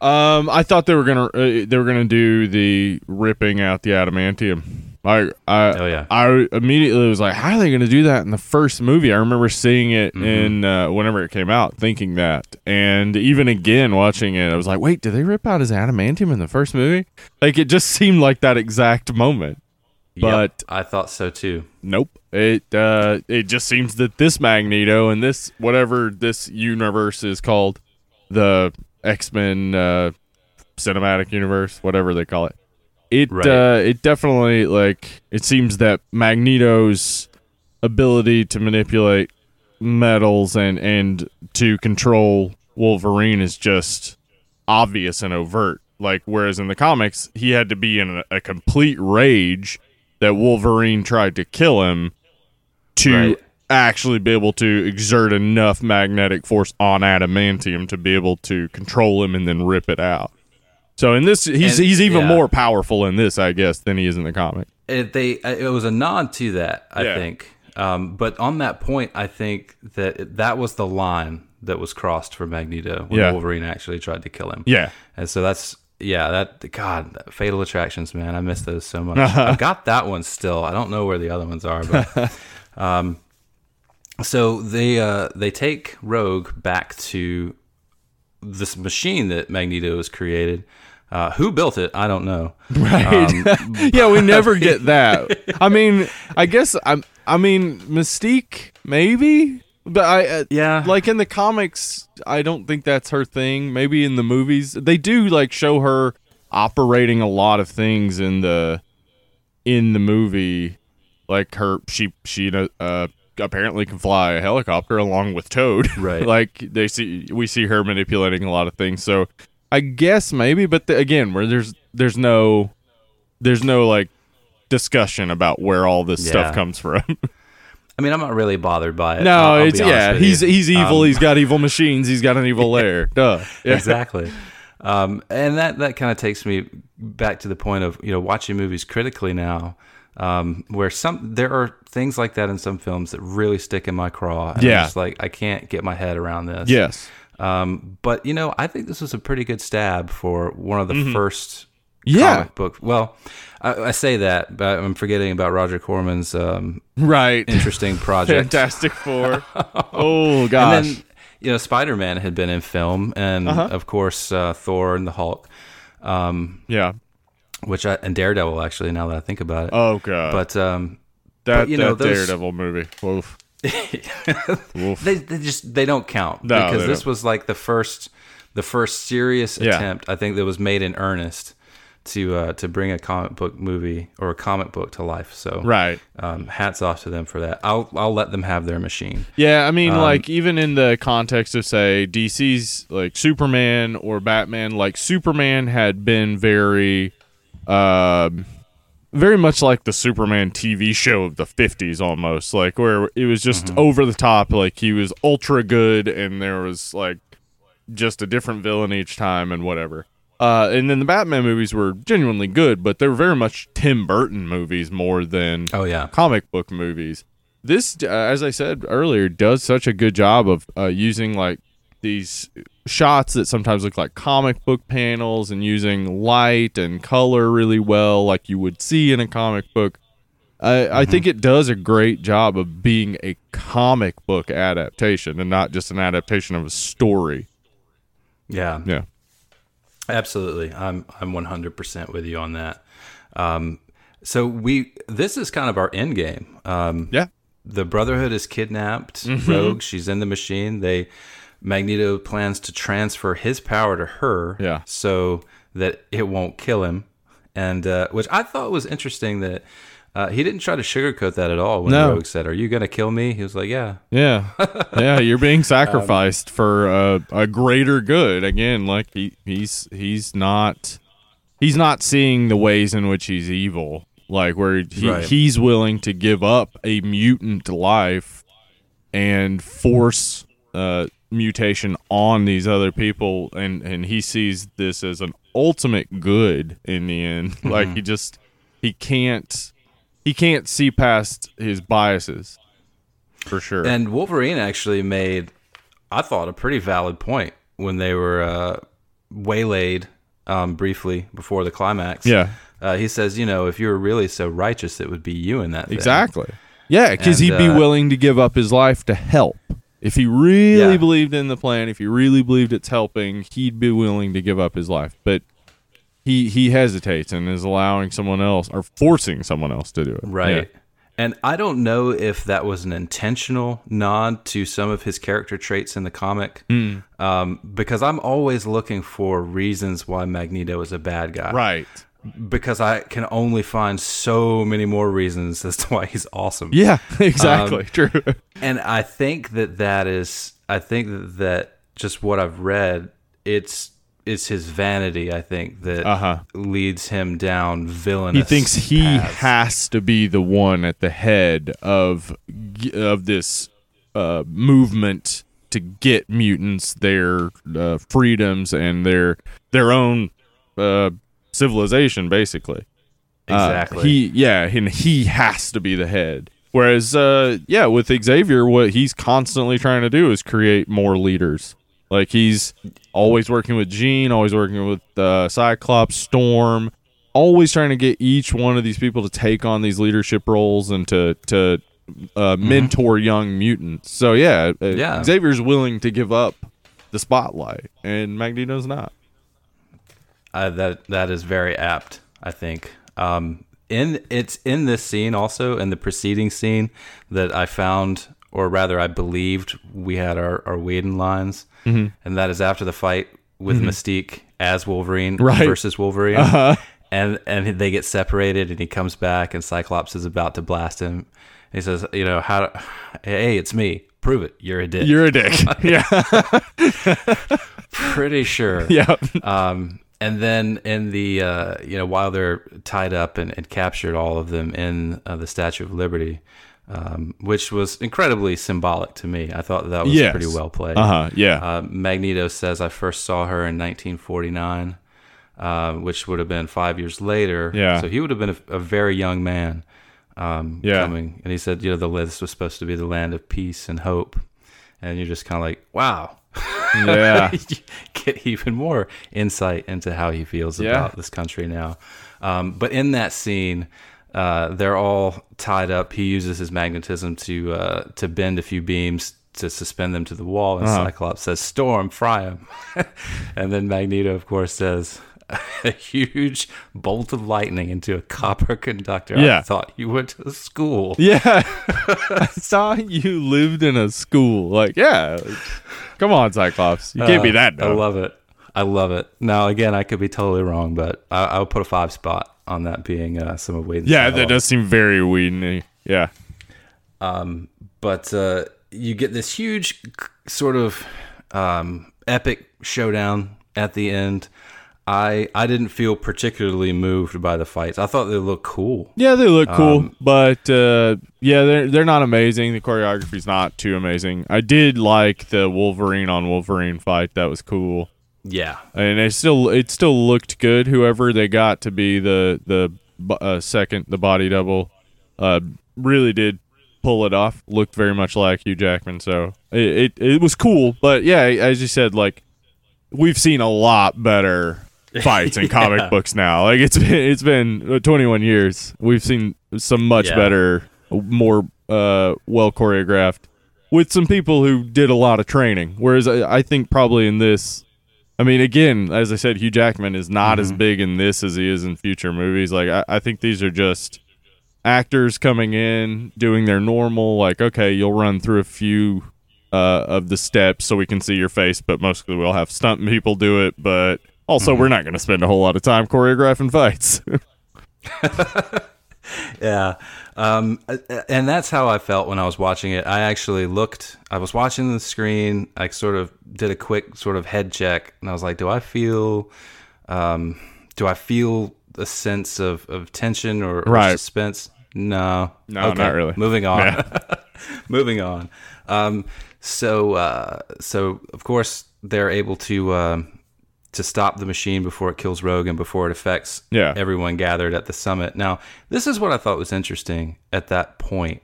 Um, I thought they were gonna uh, they were gonna do the ripping out the adamantium. I I Oh, yeah. I immediately was like, how are they gonna do that in the first movie? I remember seeing it Mm-hmm. in uh, whenever it came out, thinking that, and even again watching it, I was like, wait, did they rip out his adamantium in the first movie? Like it just seemed like that exact moment. But- Yep, I thought so too. Nope. It uh it just seems that this Magneto and this whatever this universe is called, the X-Men uh cinematic universe, whatever they call it. It Right. uh it definitely like it seems that Magneto's ability to manipulate metals and and to control Wolverine is just obvious and overt. Like whereas in the comics he had to be in a, a complete rage that Wolverine tried to kill him to Right. Actually be able to exert enough magnetic force on adamantium to be able to control him and then rip it out. So in this he's And- he's even yeah. more powerful in this I guess than he is in the comic. It, they it was a nod to that, I Yeah. think. Um, but on that point, I think that it- that was the line that was crossed for Magneto when Yeah. Wolverine actually tried to kill him. Yeah. And so that's yeah, that God, Fatal Attractions, man, I miss those so much. I've got that one still. I don't know where the other ones are, but um, so they uh, they take Rogue back to this machine that Magneto has created. Uh, who built it? I don't know. Right. Um, yeah, we never get that. I mean, I guess I'm. I mean, Mystique maybe, but I. Uh, Yeah. Like in the comics, I don't think that's her thing. Maybe in the movies, they do like show her operating a lot of things in the in the movie. Like her, she she uh apparently can fly a helicopter along with Toad. Right. like they see we see her manipulating a lot of things. So I guess maybe, but the, again, where there's there's no there's no like discussion about where all this Yeah. stuff comes from. I mean, I'm not really bothered by it. no, I'll- I'll it's yeah, he's you. he's evil. Um, he's got evil machines. He's got an evil lair. Duh. Yeah. exactly. Um, and that that kind of takes me back to the point of you know watching movies critically now, um, where some there are things like that in some films that really stick in my craw. And Yeah. I'm just like I can't get my head around this. Yes. Um, but you know, I think this was a pretty good stab for one of the first Mm-hmm. Yeah. comic book. Well, I, I say that, but I'm forgetting about Roger Corman's um, Right. interesting project. Fantastic Four. oh gosh. And then you know, Spider Man had been in film, and Uh-huh. of course uh, Thor and the Hulk, um, yeah. Which I, and Daredevil actually. Now that I think about it, Oh god. but um, that but, you know, that those- Daredevil movie. Woof. Woof. they, they just they don't count No, because this don't. was like the first the first serious Yeah. attempt I think that was made in earnest to uh, to bring a comic book movie or a comic book to life. So Right. um, hats off to them for that. I'll I'll let them have their machine. Yeah, I mean, Um, like even in the context of say DC's like Superman or Batman, like Superman had been very, um, very much like the Superman TV show of the '50s, almost like where it was just Mm-hmm. over the top. Like he was ultra good, and there was like just a different villain each time and whatever. Uh, and then the Batman movies were genuinely good, but they were very much Tim Burton movies more than Oh yeah, comic book movies. This, uh, as I said earlier, does such a good job of uh, using like these shots that sometimes look like comic book panels and using light and color really well, like you would see in a comic book. I, I think it does a great job of being a comic book adaptation and not just an adaptation of a story. yeah. Yeah. Absolutely, I'm I'm 100% with you on that. Um, so we this is kind of our end game. Um, Yeah. the Brotherhood is kidnapped. Mm-hmm. Rogue, she's in the machine. They Magneto plans to transfer his power to her, Yeah. so that it won't kill him. And uh, which I thought was interesting that uh, he didn't try to sugarcoat that at all when No. Rogue said, "Are you going to kill me?" He was like, "Yeah." Yeah, yeah, you're being sacrificed for uh, a greater good. Again, like he, he's he's not he's not seeing the ways in which he's evil. Like where he, Right. he's willing to give up a mutant life and force uh, mutation on these other people, and and he sees this as an ultimate good in the end. Like he just he can't he can't see past his biases for sure. And Wolverine actually made, I thought, a pretty valid point when they were uh, waylaid um, briefly before the climax. Yeah. Uh, he says, you know, if you were really so righteous, it would be you in that. thing." Exactly. Yeah, because he'd be uh, willing to give up his life to help. If he really Yeah. believed in the plan, if he really believed it's helping, he'd be willing to give up his life. But he he hesitates and is allowing someone else or forcing someone else to do it. Right. And I don't know if that was an intentional nod to some of his character traits in the comic, Hmm. um, because I'm always looking for reasons why Magneto is a bad guy. Yeah. Right. Because I can only find so many more reasons as to why he's awesome. Yeah. Exactly. Um, True. and I think that that is, I think that, that just what I've read, it's it's his vanity. I think that Uh-huh. leads him down villainous. He thinks he paths. has to be the one at the head of of this uh, movement to get mutants their uh, freedoms and their their own uh, civilization, basically. Uh, exactly. he yeah, and he has to be the head. Whereas, uh, yeah, with Xavier, what he's constantly trying to do is create more leaders. Like he's always working with Jean, always working with uh, Cyclops, Storm, always trying to get each one of these people to take on these leadership roles and to to uh, mentor young mutants. So yeah, uh, Yeah. Xavier's willing to give up the spotlight, and Magneto's not. Uh, that that is very apt, I think. Um, in it's in this scene also in the preceding scene that I found, or rather, I believed we had our our Whedon lines, Mm-hmm. and that is after the fight with Mystique as Wolverine Right. versus Wolverine, Uh-huh. and and they get separated, and he comes back, and Cyclops is about to blast him. He says, "You know how? Hey, it's me. Prove it. You're a dick." You're a dick. yeah, pretty sure. yeah, Um, and then in the uh, you know while they're tied up and, and captured all of them in uh, the Statue of Liberty, um, which was incredibly symbolic to me. I thought that was Yes. pretty well played. uh huh, yeah, Uh, Magneto says I first saw her in 1949, uh, which would have been five years later. Yeah. So he would have been a, a very young man. Um, Yeah. Coming, and he said, you know, the this was supposed to be the land of peace and hope, and you're just kind of like, wow. yeah, get even more insight into how he feels Yeah. about this country now. Um, but in that scene, uh, they're all tied up. He uses his magnetism to uh, to bend a few beams to suspend them to the wall, and Uh-huh. Cyclops says, "Storm, fry him." and then Magneto, of course, says. A huge bolt of lightning into a copper conductor. Yeah. I thought you went to school. yeah. I saw you lived in a school. Like, yeah, come on, Cyclops, you can't be Uh, that I love it. I love it. Now, again, I could be totally wrong, but I, I would put a five spot on that being uh, some of Whedon's yeah, that does seem very Whedon. Yeah, Um, But uh, you get this huge sort of um, epic showdown at the end. I I didn't feel particularly moved by the fights. I thought they looked cool. yeah, they look cool, Um, but uh, yeah, they're they're not amazing. The choreography's not too amazing. I did like the Wolverine on Wolverine fight. That was cool. Yeah, and it still it still looked good. Whoever they got to be the the uh, second the body double, uh, really did pull it off. Looked very much like Hugh Jackman, so it it, it was cool. But yeah, as you said, like we've seen a lot better fights in comic Yeah. books now. Like it's been it's been uh, 21 years. We've seen some much Yeah. better, more uh, well choreographed with some people who did a lot of training. Whereas I, I think probably in this, I mean, again, as I said, Hugh Jackman is not as big in this as he is in future movies. Like I, I think these are just actors coming in doing their normal. Like okay, you'll run through a few uh, of the steps so we can see your face, but mostly we'll have stunt people do it. But also, we're not going to spend a whole lot of time choreographing fights. yeah. Um, and that's how I felt when I was watching it. I actually looked, I was watching the screen. I sort of did a quick sort of head check, and I was like, do I feel, um, do I feel a sense of, of tension or, or Right. suspense? No, No, not really. Moving on. Yeah. moving on. Um, so, uh, so of course they're able to um to stop the machine before it kills Rogue and before it affects Yeah. everyone gathered at the summit. Now, this is what I thought was interesting at that point.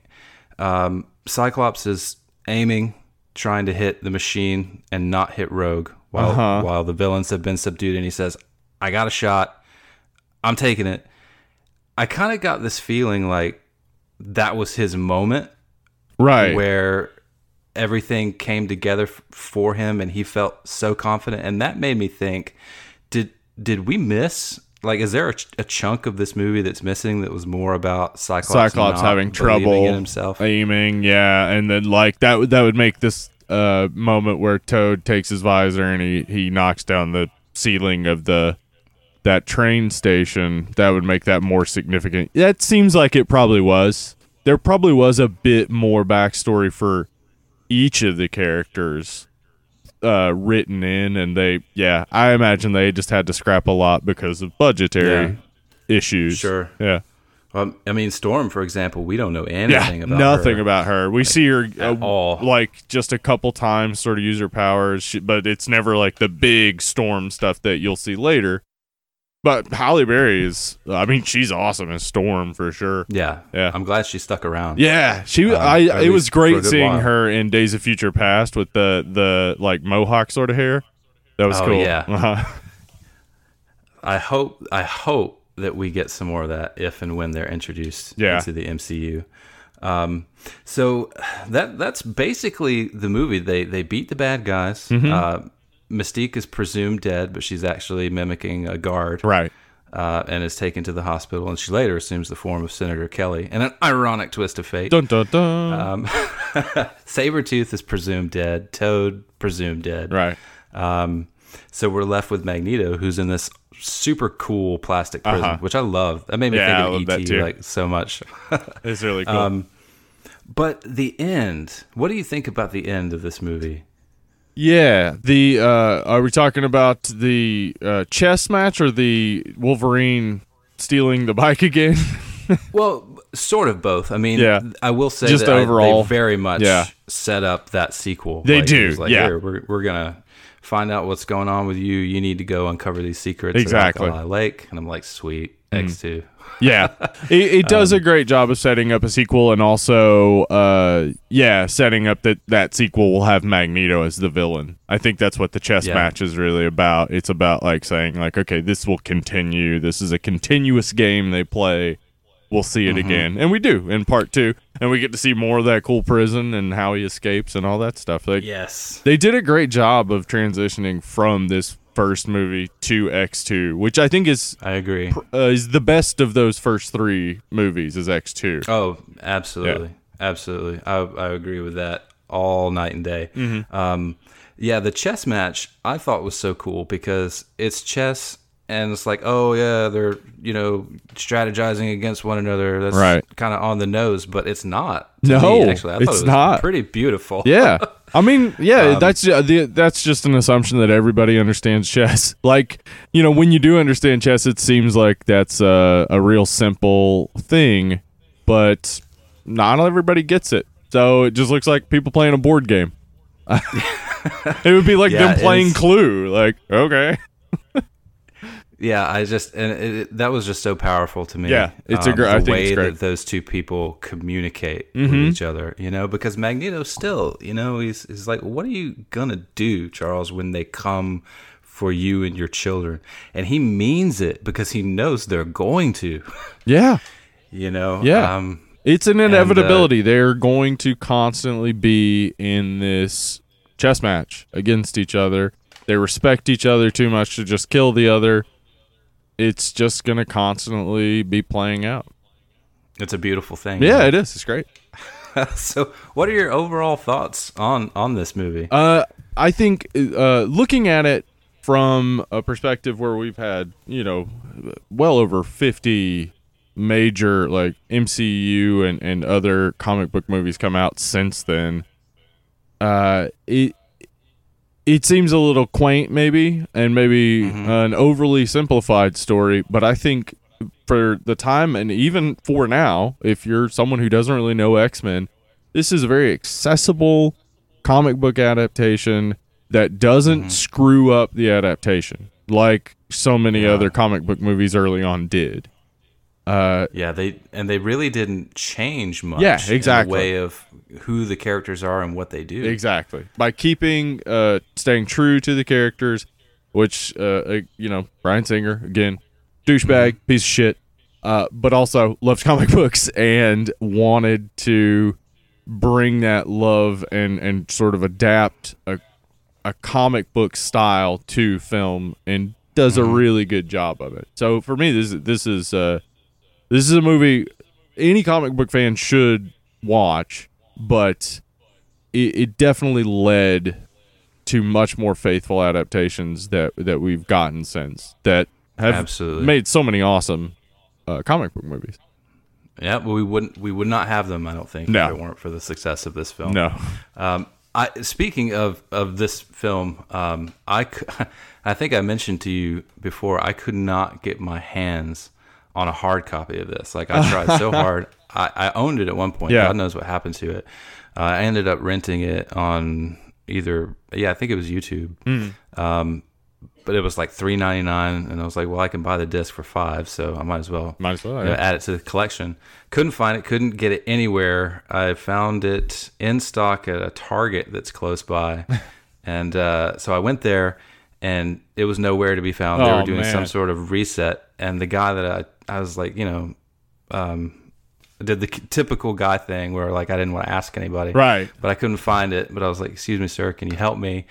Um, Cyclops is aiming, trying to hit the machine and not hit Rogue while Uh-huh. while the villains have been subdued, and he says, "I got a shot. I'm taking it." I kind of got this feeling like that was his moment right. where everything came together f- for him and he felt so confident and that made me think did did we miss like is there a, ch- a chunk of this movie that's missing that was more about cyclops Cyclops having trouble himself aiming, yeah, and then like that would that would make this uh moment where Toad takes his visor and he he knocks down the ceiling of the that train station. That would make that more significant. That seems like it probably was. There probably was a bit more backstory for each of the characters uh written in and they yeah i imagine they just had to scrap a lot because of budgetary issues Sure. yeah well, i mean storm for example we don't know yeah, anything about nothing her. about her. We see her uh, all. like just a couple times, sort of use her powers, she, but it's never like the big storm stuff that you'll see later. But Halle Berry is, I mean, she's awesome as Storm for sure. Yeah, Yeah. I'm glad she stuck around. Yeah, she. Um, I. It was least for a great seeing while. her in Days of Future Past with the the like mohawk sort of hair. That was Oh, cool. yeah. Uh-huh. I hope I hope that we get some more of that if and when they're introduced Yeah. into the MCU. Um, so that that's basically the movie. They they beat the bad guys. Mm-hmm. Uh, Mystique is presumed dead, but she's actually mimicking a guard. Right. uh, and is taken to the hospital. And she later assumes the form of Senator Kelly. And an ironic twist of fate. Dun dun dun. Um, Sabretooth is presumed dead. Toad presumed dead. right. Um, so we're left with Magneto, who's in this super cool plastic prison, Uh-huh. which I love. That made me Yeah, think of. ET like so much. It's really cool. Um, but the end. What do you think about the end of this movie? Yeah. The uh, are we talking about the uh, chess match or the Wolverine stealing the bike again? Well, sort of both. I mean, Yeah. I will say Just that I- overall. they very much Yeah. set up that sequel. They Like, do, Like, yeah. "Here, we're we're gonna find out what's going on with you. You need to go uncover these secrets. Exactly. Mm-hmm. Lake, and I'm like, sweet X two. Yeah, it, it does Um, a great job of setting up a sequel, and also, uh, yeah, setting up that that sequel will have Magneto as the villain. I think that's what the chess Yeah. match is really about. It's about like saying, like, okay, this will continue. This is a continuous game they play. We'll see Mm-hmm. it again, and we do in part two, and we get to see more of that cool prison and how he escapes and all that stuff. Like, Yes. they did a great job of transitioning from this first movie to X two, which I think is I agree. uh, is the best of those first three movies is X two. Oh, absolutely, absolutely. I I agree with that all night and day. Mm-hmm. Um, yeah, the chess match I thought was so cool because it's chess and it's like, oh yeah, they're you know strategizing against one another. That's Right. kind of on the nose, but it's not. to No, me, actually, I thought it's it was not. Pretty beautiful. Yeah, I mean, Um, yeah, that's uh, the, that's just an assumption that everybody understands chess. Like, you know, when you do understand chess, it seems like that's a, a real simple thing, but not everybody gets it. So it just looks like people playing a board game. it would be like Yeah, them playing Clue. Like, okay, Yeah, I just and it, it- that was just so powerful to me. Yeah, it's a um, gr- I think way it's great. that those two people communicate Mhm. with each other. You know, because Magneto still, you know, he's he's like, what are you gonna do, Charles, when they come for you and your children? And he means it because he knows they're going to. yeah, You know, Yeah. Um, It's an uh, inevitability. They're going to constantly be in this chess match against each other. They respect each other too much to just kill the other. It's just going to constantly be playing out. it's a beautiful thing. Yeah, it is. It's great. so, what are your overall thoughts on on this movie? Uh, I think uh, looking at it from a perspective where we've had, you know, well over 50 major like MCU and, and other comic book movies come out since then, uh, it it seems a little quaint maybe and maybe mm-hmm. uh, an overly simplified story, but I think for the time and even for now, if you're someone who doesn't really know X-Men, this is a very accessible comic book adaptation that doesn't mm-hmm. screw up the adaptation like so many other comic book movies early on did. Uh, Yeah, they and they really didn't change much. Yeah, in exactly. the way of who the characters are and what they do. exactly. By keeping, uh, staying true to the characters, which, uh, uh, you know, Bryan Singer, again, douchebag, piece of shit, uh, but also loves comic books and wanted to bring that love and, and sort of adapt a, a comic book style to film and does a really good job of it. So for me, this this is, uh, this is a movie any comic book fan should watch, but it, it definitely led to much more faithful adaptations that that we've gotten since that have Absolutely. made so many awesome uh, comic book movies. Yeah, but we wouldn't we would not have them. I don't think No. if it weren't for the success of this film. No, Um, I speaking of of this film, um, I I think I mentioned to you before I could not get my hands on a hard copy of this. Like I tried so hard. I, I owned it at one point. Yeah. God knows what happened to it. Uh, I ended up renting it on either yeah I think it was YouTube. Um, but it was like three ninety nine, and I was like, well, I can buy the disc for five, so I might as well Might as well, you know, yeah. add it to the collection. Couldn't find it, couldn't get it anywhere. I found it in stock at a Target that's close by, and uh, so I went there, and it was nowhere to be found. they Oh, were doing some sort of reset, and the guy that I I was like, you know, um, did the typical guy thing where like I didn't want to ask anybody, Right. But I couldn't find it. But I was like, "Excuse me, sir, can you help me?"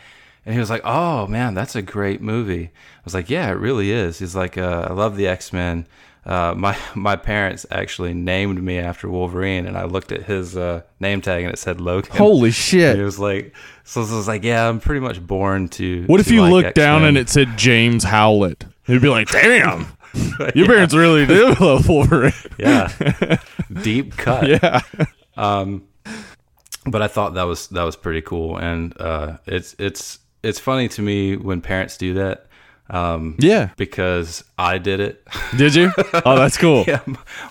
And he was like, "Oh man, that's a great movie." I was like, "Yeah, it really is." He's like, uh, "I love the X Men." Uh, my my parents actually named me after Wolverine, and I looked at his uh, name tag and it said Logan. Holy shit! he was like, so I was like, "Yeah, I'm pretty much born to." What if to you like looked down X-Men." and it said James Howlett? You'd be like, "Damn, your parents really do love Wolverine." yeah, deep cut. yeah, but I thought that was that was pretty cool, and uh, it's it's it's funny to me when parents do that. Um, yeah. because I did it. Did you? Oh, that's cool. yeah,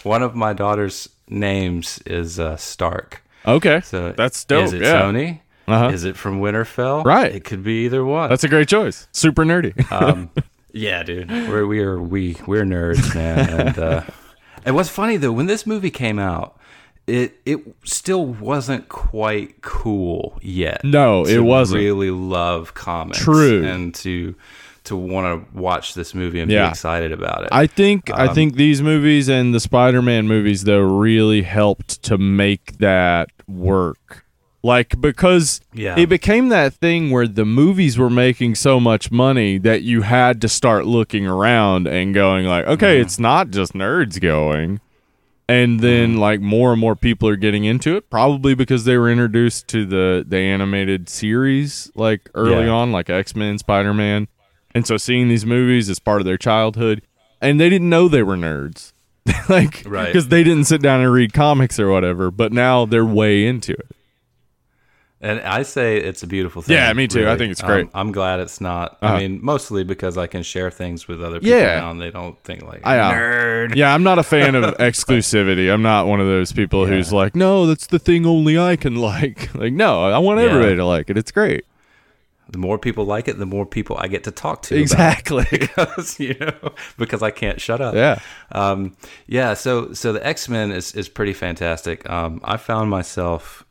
one of my daughter's names is uh, Stark. Okay, So that's dope. Is it yeah. Tony? Uh-huh. Is it from Winterfell? Right. It could be either one. That's a great choice. Super nerdy. um, yeah, dude. We're we are we we're nerds, man. And uh, and what's funny though, when this movie came out, it it still wasn't quite cool yet. No, it wasn't. Really love comics. True. And to to want to watch this movie and be excited about it. I think I Um, think these movies and the Spider-Man movies though really helped to make that work. Like because Yeah. it became that thing where the movies were making so much money that you had to start looking around and going like, okay, Mm-hmm. it's not just nerds going. And then Mm-hmm. like more and more people are getting into it, probably because they were introduced to the the animated series like early Yeah. on, like X Men, Spider Man, and so seeing these movies is part of their childhood, and they didn't know they were nerds, like Right. because they didn't sit down and read comics or whatever. But now they're way into it. And I say it's a beautiful thing. Yeah, me too. I think it's great. Um, I'm glad it's not. Uh-huh. I mean, mostly because I can share things with other people Yeah. now, and they don't think like I, uh, nerd. Yeah, I'm not a fan of exclusivity. I'm not one of those people who's like, no, that's the thing only I can like. Like, no, I want Yeah. everybody to like it. It's great. The more people like it, the more people I get to talk to. Exactly. because you know because I can't shut up. Yeah. Um, yeah. So so the X Men is is pretty fantastic. Um, I found myself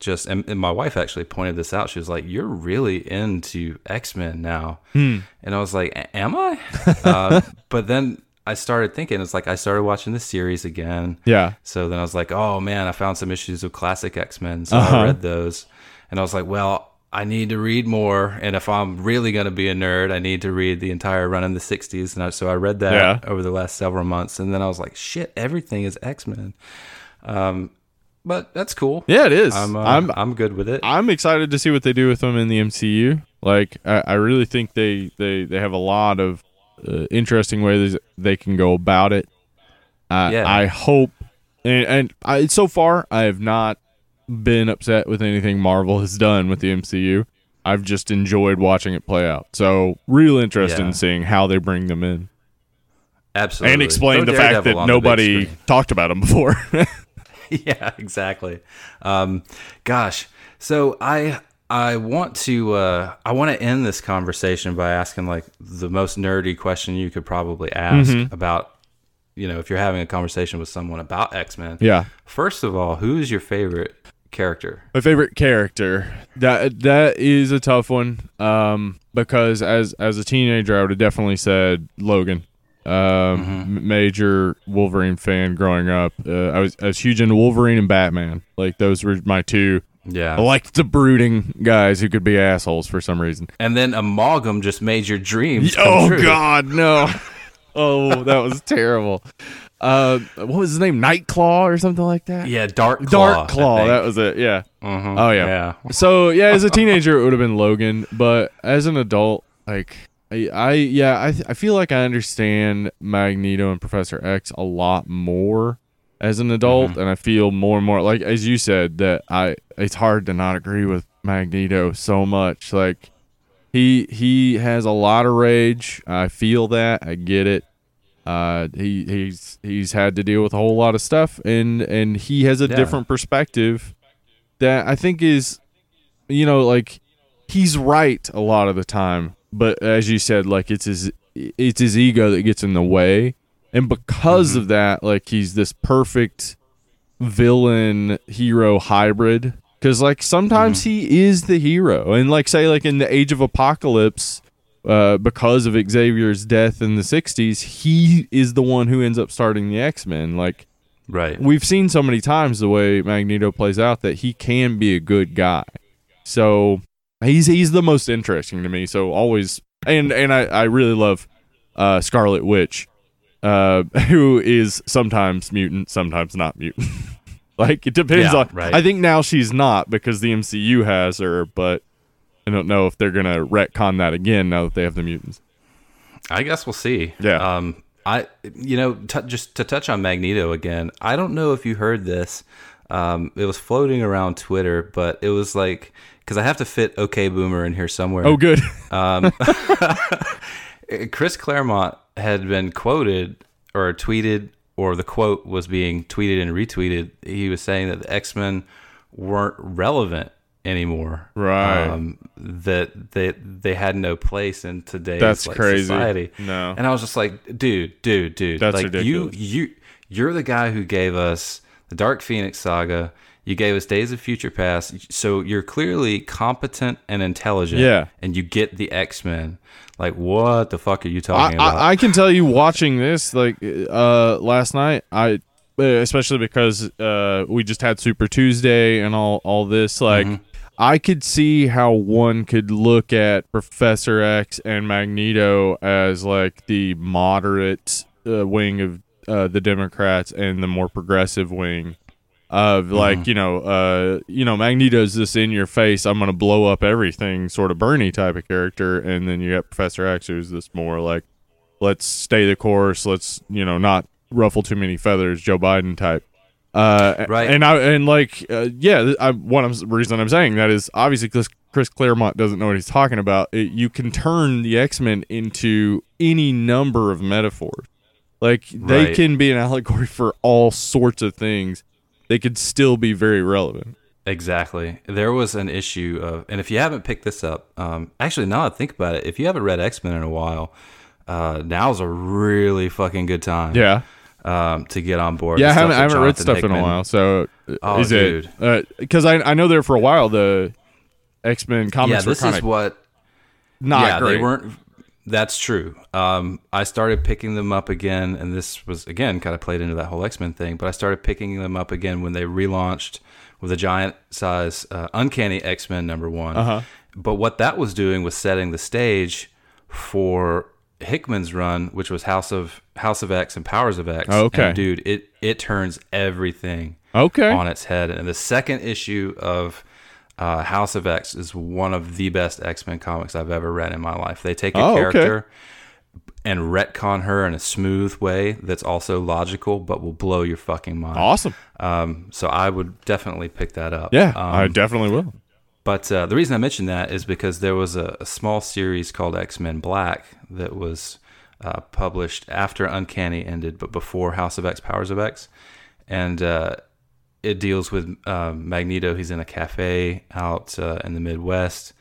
just and, and my wife actually pointed this out. She was like, "You're really into X Men now," Hmm. and I was like, "Am I?" uh, but then I started thinking. It's like I started watching the series again. Yeah. So then I was like, oh man, I found some issues of classic X Men. So Uh-huh. I read those. And I was like, well, I need to read more. And if I'm really going to be a nerd, I need to read the entire run in the 60s. And I, so I read that Yeah. over the last several months. And then I was like, shit, everything is X Men. Um, but that's cool. Yeah, it is. I'm, uh, I'm I'm good with it. I'm excited to see what they do with them in the MCU. Like, I, I really think they, they, they have a lot of uh, interesting ways they can go about it. Uh, Yeah. I hope, and, and I, so far, I have not been upset with anything Marvel has done with the MCU. I've just enjoyed watching it play out. So, real interest Yeah. in seeing how they bring them in Absolutely. and explain Throw the fact that the nobody talked about them before. yeah, exactly. Um, gosh, so I I want to uh, I want to end this conversation by asking like the most nerdy question you could probably ask Mm-hmm. about you know if you're having a conversation with someone about X Men. yeah. First of all, who is your favorite character? My favorite character. That that is a tough one. Um, because as as a teenager, I would have definitely said Logan. Um, m- major Wolverine fan growing up. Uh, I was I was huge into Wolverine and Batman. Like those were my two. Yeah, I liked the brooding guys who could be assholes for some reason. and then Amalgam just made your dreams. come Oh true. God, no! oh, that was terrible. Uh, what was his name? Nightclaw or something like that. Yeah, Dark Claw. Dark Claw. That was it. Yeah. Mhm, Oh yeah. yeah. So yeah, as a teenager, it would have been Logan, but as an adult, like I, I yeah, I, I feel like I understand Magneto and Professor X a lot more as an adult, and I feel more and more like as you said that I it's hard to not agree with Magneto so much. Like he he has a lot of rage. I feel that. I get it. Uh, he he's he's had to deal with a whole lot of stuff, and and he has a Yeah. different perspective that I think is, you know, like he's right a lot of the time, but as you said, like it's his it's his ego that gets in the way, and because of that, like he's this perfect villain hero hybrid. Because like sometimes he is the hero, and like say like in the Age of Apocalypse, uh, because of Xavier's death in the '60s, he is the one who ends up starting the X Men. Like Right. we've seen so many times the way Magneto plays out that he can be a good guy. So he's he's the most interesting to me. So always and and I I really love uh, Scarlet Witch, uh, who is sometimes mutant, sometimes not mutant. like it depends Yeah, on. right. I think now she's not because the MCU has her, but I don't know if they're gonna retcon that again now that they have the mutants. I guess we'll see. Yeah. Um, I, you know, t- just to touch on Magneto again, I don't know if you heard this. Um, it was floating around Twitter, but it was like because I have to fit OK Boomer in here somewhere. Oh, good. Chris Claremont had been quoted or tweeted, or the quote was being tweeted and retweeted. He was saying that the X Men weren't relevant anymore. Right. Um, that they they had no place in today's That's like, crazy. society. No. And I was just like, dude, dude, dude. That's like ridiculous. you you you're the guy who gave us the Dark Phoenix saga. You gave us Days of Future Past, so you're clearly competent and intelligent. Yeah. and you get the X Men. Like, what the fuck are you I, talking about? I, I can tell you watching this like uh last night I uh, especially because uh we just had super tuesday and all all this like Mm-hmm. i could see how one could look at professor x and magneto as like the moderate uh, wing of uh, the democrats and the more progressive wing of like Mm-hmm. you know uh you know magneto's this in your face i'm gonna blow up everything sort of bernie type of character and then you got professor x who's this more like let's stay the course let's you know not ruffle too many feathers joe biden type uh Right. and i and like uh, yeah I, one of the reason i'm saying that is obviously chris, chris claremont doesn't know what he's talking about it, you can turn the x-men into any number of metaphors like they Right. can be an allegory for all sorts of things they could still be very relevant Exactly. There was an issue of, and if you haven't picked this up, um, actually, now I think about it, if you haven't read X Men in a while, uh, now's a really fucking good time. yeah Um, to get on board. yeah i haven't, I haven't read stuff in a while so uh, Oh, is dude. it because I, I know there for a while the x-men Yeah, comics were this kind is of what. not yeah, great they weren't. That's true. Um, I started picking them up again, and this was again kind of played into that whole X Men thing. But I started picking them up again when they relaunched with a giant size uh, Uncanny X Men number one. Uh-huh. But what that was doing was setting the stage for Hickman's run, which was House of House of X and Powers of X. Oh, okay. And dude, it it turns everything okay on its head. And the second issue of uh, House of X is one of the best X Men comics I've ever read in my life. They take a Oh, okay. character and retcon her in a smooth way that's also logical, but will blow your fucking mind. awesome Um, so I would definitely pick that up. yeah Um, i definitely will but uh, the reason I mentioned that is because there was a, a small series called X Men Black that was uh, published after Uncanny ended, but before House of X, Powers of X, and uh, it deals with um, Magneto. He's in a cafe out uh, in the Midwest,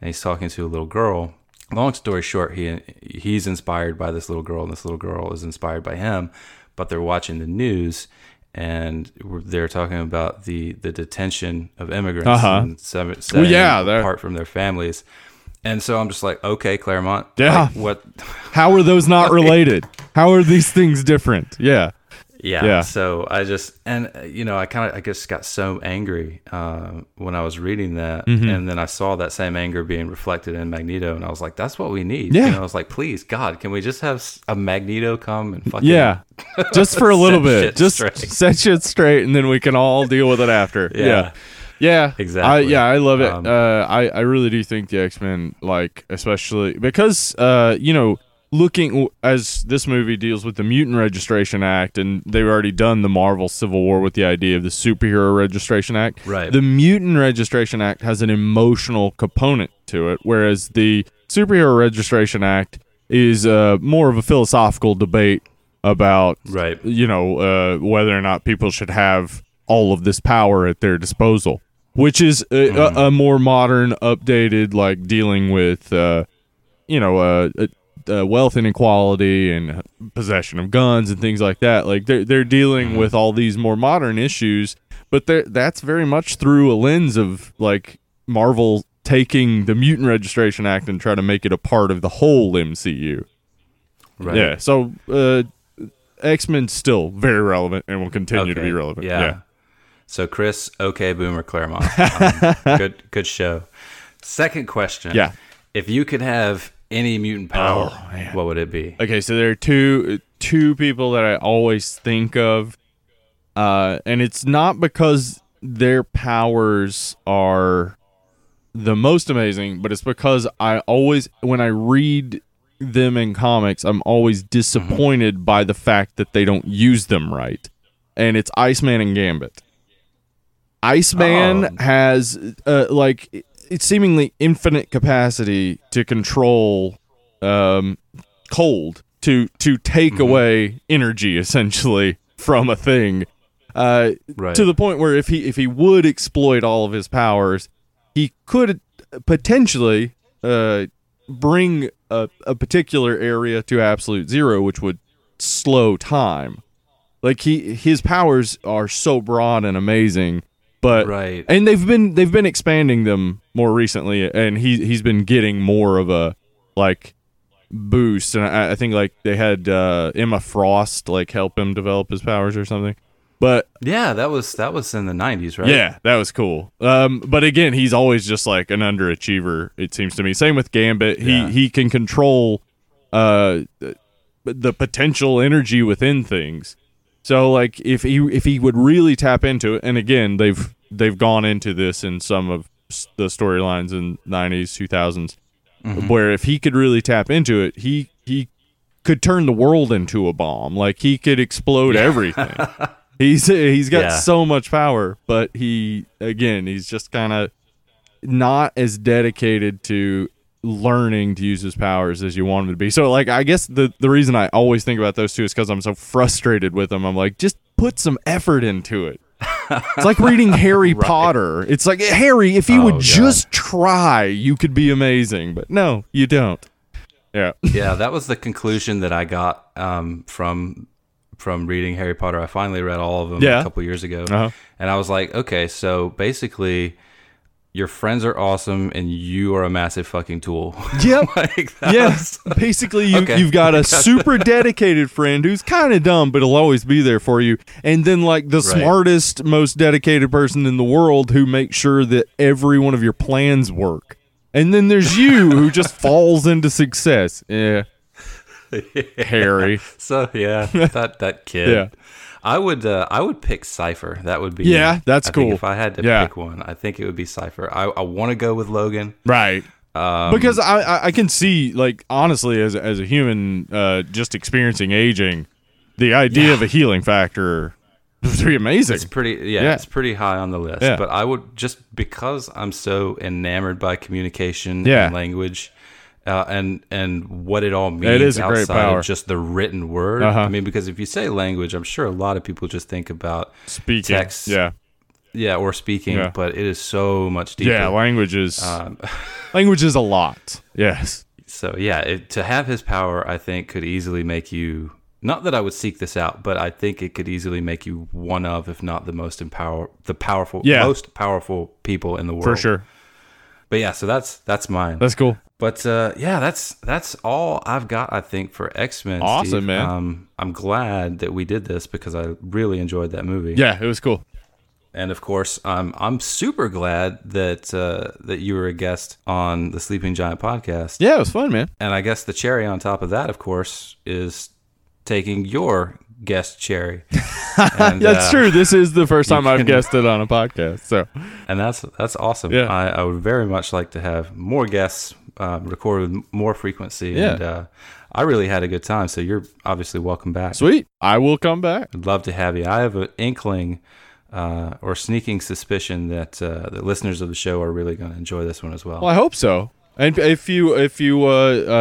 and he's talking to a little girl. Long story short, he he's inspired by this little girl, and this little girl is inspired by him. But they're watching the news, and they're talking about the the detention of immigrants Uh-huh. and seven, setting yeah, they're- apart from their families. And so I'm just like, okay, Claremont. Yeah. like, what? how are those not related how are these things different yeah Yeah. Yeah. So I just and uh, you know I kind of I just got so angry uh, when I was reading that, Mm-hmm. and then I saw that same anger being reflected in Magneto, and I was like, that's what we need. Yeah. Know, I was like, please, God, can we just have a Magneto come and fucking yeah just for a little bit just straight. set shit straight and then we can all deal with it after yeah Yeah. yeah Exactly. I, yeah i love it Um, uh i i really do think the x-men like especially because uh you know looking as this movie deals with the mutant registration act and they've already done the marvel civil war with the idea of the superhero registration act Right. the mutant registration act has an emotional component to it whereas the superhero registration act is uh, more of a philosophical debate about Right. you know uh, whether or not people should have all of this power at their disposal which is a, Mm-hmm. a, a more modern updated like dealing with uh, you know, uh, uh, wealth inequality and possession of guns and things like that. Like they're they're dealing with all these more modern issues, but that's very much through a lens of like Marvel taking the Mutant Registration Act and try to make it a part of the whole MCU. Right. Yeah. So uh, X Men still very relevant and will continue to be relevant. Yeah. So Chris, okay, Boomer Claremont, um, good good show. Second question. Yeah. If you could have any mutant power, Oh, what would it be? Okay, so there are two two people that I always think of, uh, and it's not because their powers are the most amazing, but it's because I always when I read them in comics, I'm always disappointed by the fact that they don't use them right, and it's Iceman and Gambit. Iceman Oh. has uh, like seemingly infinite capacity to control um, cold to to take away energy essentially from a thing. Uh, Right. to the point where if he if he would exploit all of his powers he could potentially uh, bring a, a particular area to absolute zero which would slow time. Like he his powers are so broad and amazing but Right. and they've been they've been expanding them more recently and he he's been getting more of a like boost and I, I think like they had uh Emma Frost like help him develop his powers or something but Yeah, that was that was in the '90s, right? yeah that was cool um but again he's always just like an underachiever it seems to me same with Gambit he Yeah. he can control uh the- the potential energy within things so like if he if he would really tap into it, and again they've they've gone into this in some of the storylines in nineties, two thousands, mm-hmm. where if he could really tap into it, he he could turn the world into a bomb. Like he could explode everything. he's he's got Yeah. so much power, but he again he's just kind of not as dedicated to learning to use his powers as you want him to be. So like I guess the the reason I always think about those two is cuz I'm so frustrated with them. I'm like just put some effort into it. It's like reading Harry Potter. It's like Harry, if you Oh, would God. just try, you could be amazing. But no, you don't. Yeah. yeah, that was the conclusion that I got um, from from reading Harry Potter. I finally read all of them Yeah. a couple years ago, Uh-huh. and I was like, okay, so basically, your friends are awesome, and you are a massive fucking tool. Yep. like, that Yes. was- Basically, you, Okay. you've got a super dedicated friend who's kind of dumb, but he'll always be there for you. And then, like, the smartest, most dedicated person in the world who makes sure that every one of your plans work. And then there's you who just falls into success. Yeah. Harry. So yeah, that that kid. Yeah. I would uh, I would pick Cypher. That would be Yeah, that's I cool. if I had to Yeah. pick one, I think it would be Cypher. I, I want to go with Logan. Right. Um, because I, I can see like honestly as as a human uh just experiencing aging, the idea of a healing factor would be amazing. It's pretty, yeah, Yeah. it's pretty high on the list. Yeah. But I would just because I'm so enamored by communication Yeah. and language, uh, and and what it all means It is a great outside power. of just the written word. Uh-huh. I mean, because if you say language, I'm sure a lot of people just think about Speaking. text, Yeah. yeah, or speaking. Yeah. But it is so much deeper. Yeah, language is Um, language is a lot. Yes. So yeah, it, to have his power, I think could easily make you. Not that I would seek this out, but I think it could easily make you one of, if not the most empower, the powerful, Yeah. most powerful people in the world. For sure. But yeah, so that's that's mine. That's cool. But uh, yeah, that's that's all I've got. I think for X Men. Awesome, man. Um, I'm glad that we did this because I really enjoyed that movie. Yeah, it was cool. And of course, I'm I'm super glad that uh, that you were a guest on the Sleeping Giant podcast. Yeah, it was fun, man. And I guess the cherry on top of that, of course, is taking your guest cherry. And, That's uh, true. This is the first time I've can- guested on a podcast. So and that's that's awesome. Yeah. I, I would very much like to have more guests uh, record with more frequency. Yeah. And uh, I really had a good time. So you're obviously welcome back. sweet. I will come back. I'd love to have you. I have an inkling uh, or sneaking suspicion that uh, the listeners of the show are really going to enjoy this one as well. Well, I hope so. And if you if you uh,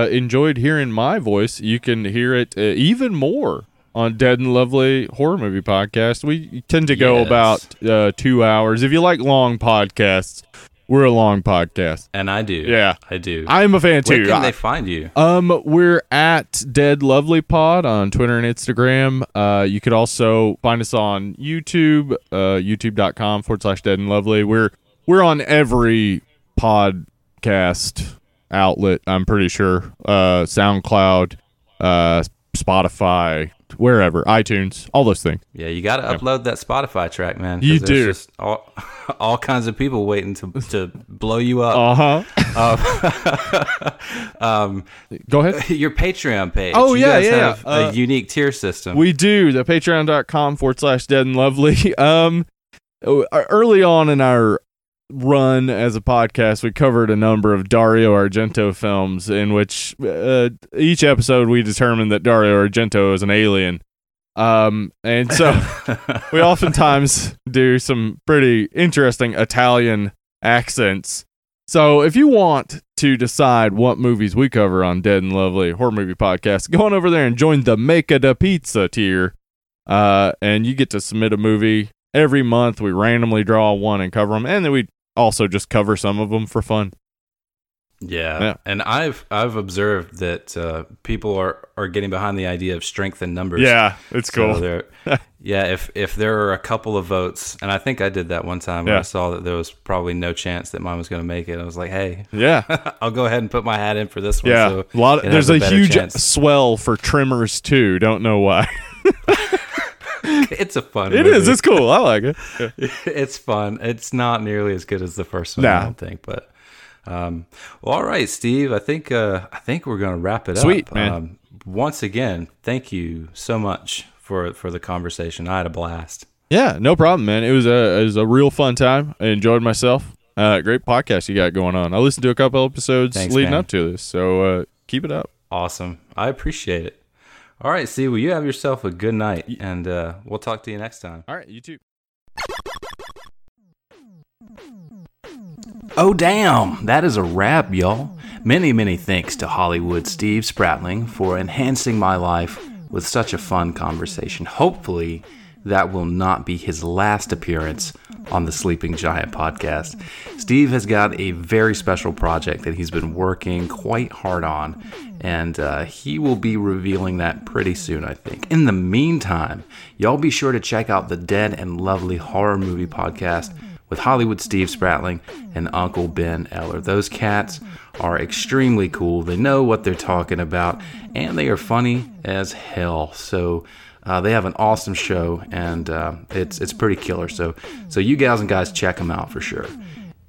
uh, enjoyed hearing my voice, you can hear it uh, even more on Dead and Lovely Horror Movie Podcast. We tend to go Yes. about uh, two hours. If you like long podcasts, We're a long podcast. And I do. Yeah. I do. I'm a fan too. Where can I- they find you? Um, we're at Dead Lovely Pod on Twitter and Instagram. Uh, you could also find us on YouTube, uh, youtube.com forward slash Dead and Lovely. We're we're on every podcast outlet. I'm pretty sure. Uh, SoundCloud, uh, Spotify, wherever, iTunes, all those things. Yeah, you got to upload that Spotify track, man. You do. Just all, all kinds of people waiting to to blow you up. Uh huh. um, Go ahead. your Patreon page. Oh, you yeah, guys yeah, have. Uh, a unique tier system. We do the patreon.com forward slash dead and lovely. Um, uh, early on in our run as a podcast, we covered a number of Dario Argento films in which uh, each episode we determined that Dario Argento is an alien. Um, and so we oftentimes do some pretty interesting Italian accents. So if you want to decide what movies we cover on Dead and Lovely Horror Movie Podcast, go on over there and join the Make a Pizza tier. Uh, and you get to submit a movie every month. We randomly draw one and cover them, and then we also just cover some of them for fun. yeah. Yeah. and I've I've observed that uh, people are are getting behind the idea of strength in numbers. Yeah, it's cool. there- yeah, if if there are a couple of votes, and I think I did that one time when I saw that there was probably no chance that mine was going to make it. I was like, hey, yeah, I'll go ahead and put my hat in for this one. yeah. so a lot. it there's has a, huge chance. swell for Tremors too. Don't know why. It's a fun. It movie. is. It's cool. I like it. Yeah. it's fun. It's not nearly as good as the first one, Nah. I don't think. But um, well, all right, Steve. I think uh, I think we're going to wrap it Sweet, up. man. Um, once again, thank you so much for for the conversation. I had a blast. Yeah, no problem, man. It was a it was a real fun time. I enjoyed myself. Uh, great podcast you got going on. I listened to a couple episodes Thanks, leading man. up to this, so uh, keep it up. Awesome. I appreciate it. All right, see, Well, you have yourself a good night, and uh, we'll talk to you next time. All right, you too. Oh, damn. That is a wrap, y'all. Many, many thanks to Hollywood Steve Spratling for enhancing my life with such a fun conversation. Hopefully, that will not be his last appearance on the Sleeping Giant podcast. Steve has got a very special project that he's been working quite hard on, and uh, he will be revealing that pretty soon, I think. In the meantime, y'all be sure to check out the Dead and Lovely Horror Movie Podcast with Hollywood Steve Spratling and Uncle Ben Eller. Those cats are extremely cool. They know what they're talking about, and they are funny as hell. So uh, they have an awesome show, and uh, it's it's pretty killer. So so you gals and guys check them out for sure.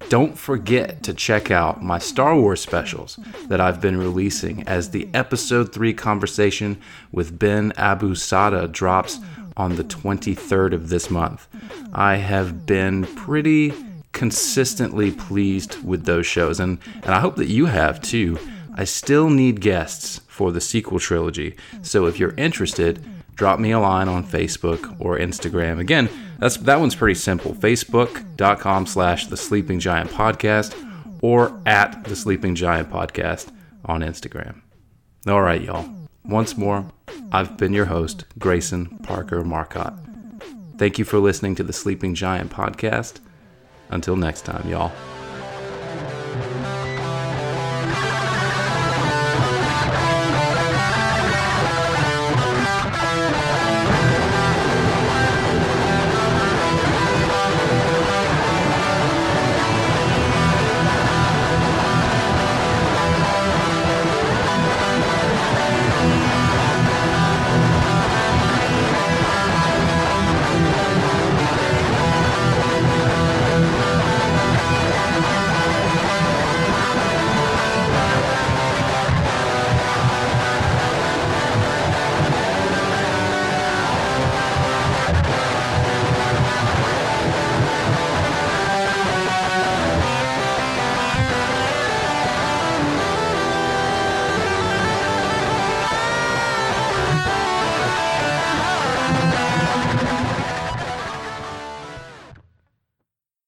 Don't forget to check out my Star Wars specials that I've been releasing as the episode 3 conversation with Ben Abu Sada drops on the 23rd of this month. I have been pretty consistently pleased with those shows and and I hope that you have too. I still need guests for the sequel trilogy. So if you're interested, drop me a line on Facebook or Instagram. Again, that's that one's pretty simple. Facebook.com slash the Sleeping Giant Podcast or at the Sleeping Giant Podcast on Instagram. All right, y'all. Once more, I've been your host, Grayson Parker Marcotte. Thank you for listening to the Sleeping Giant Podcast. Until next time, y'all.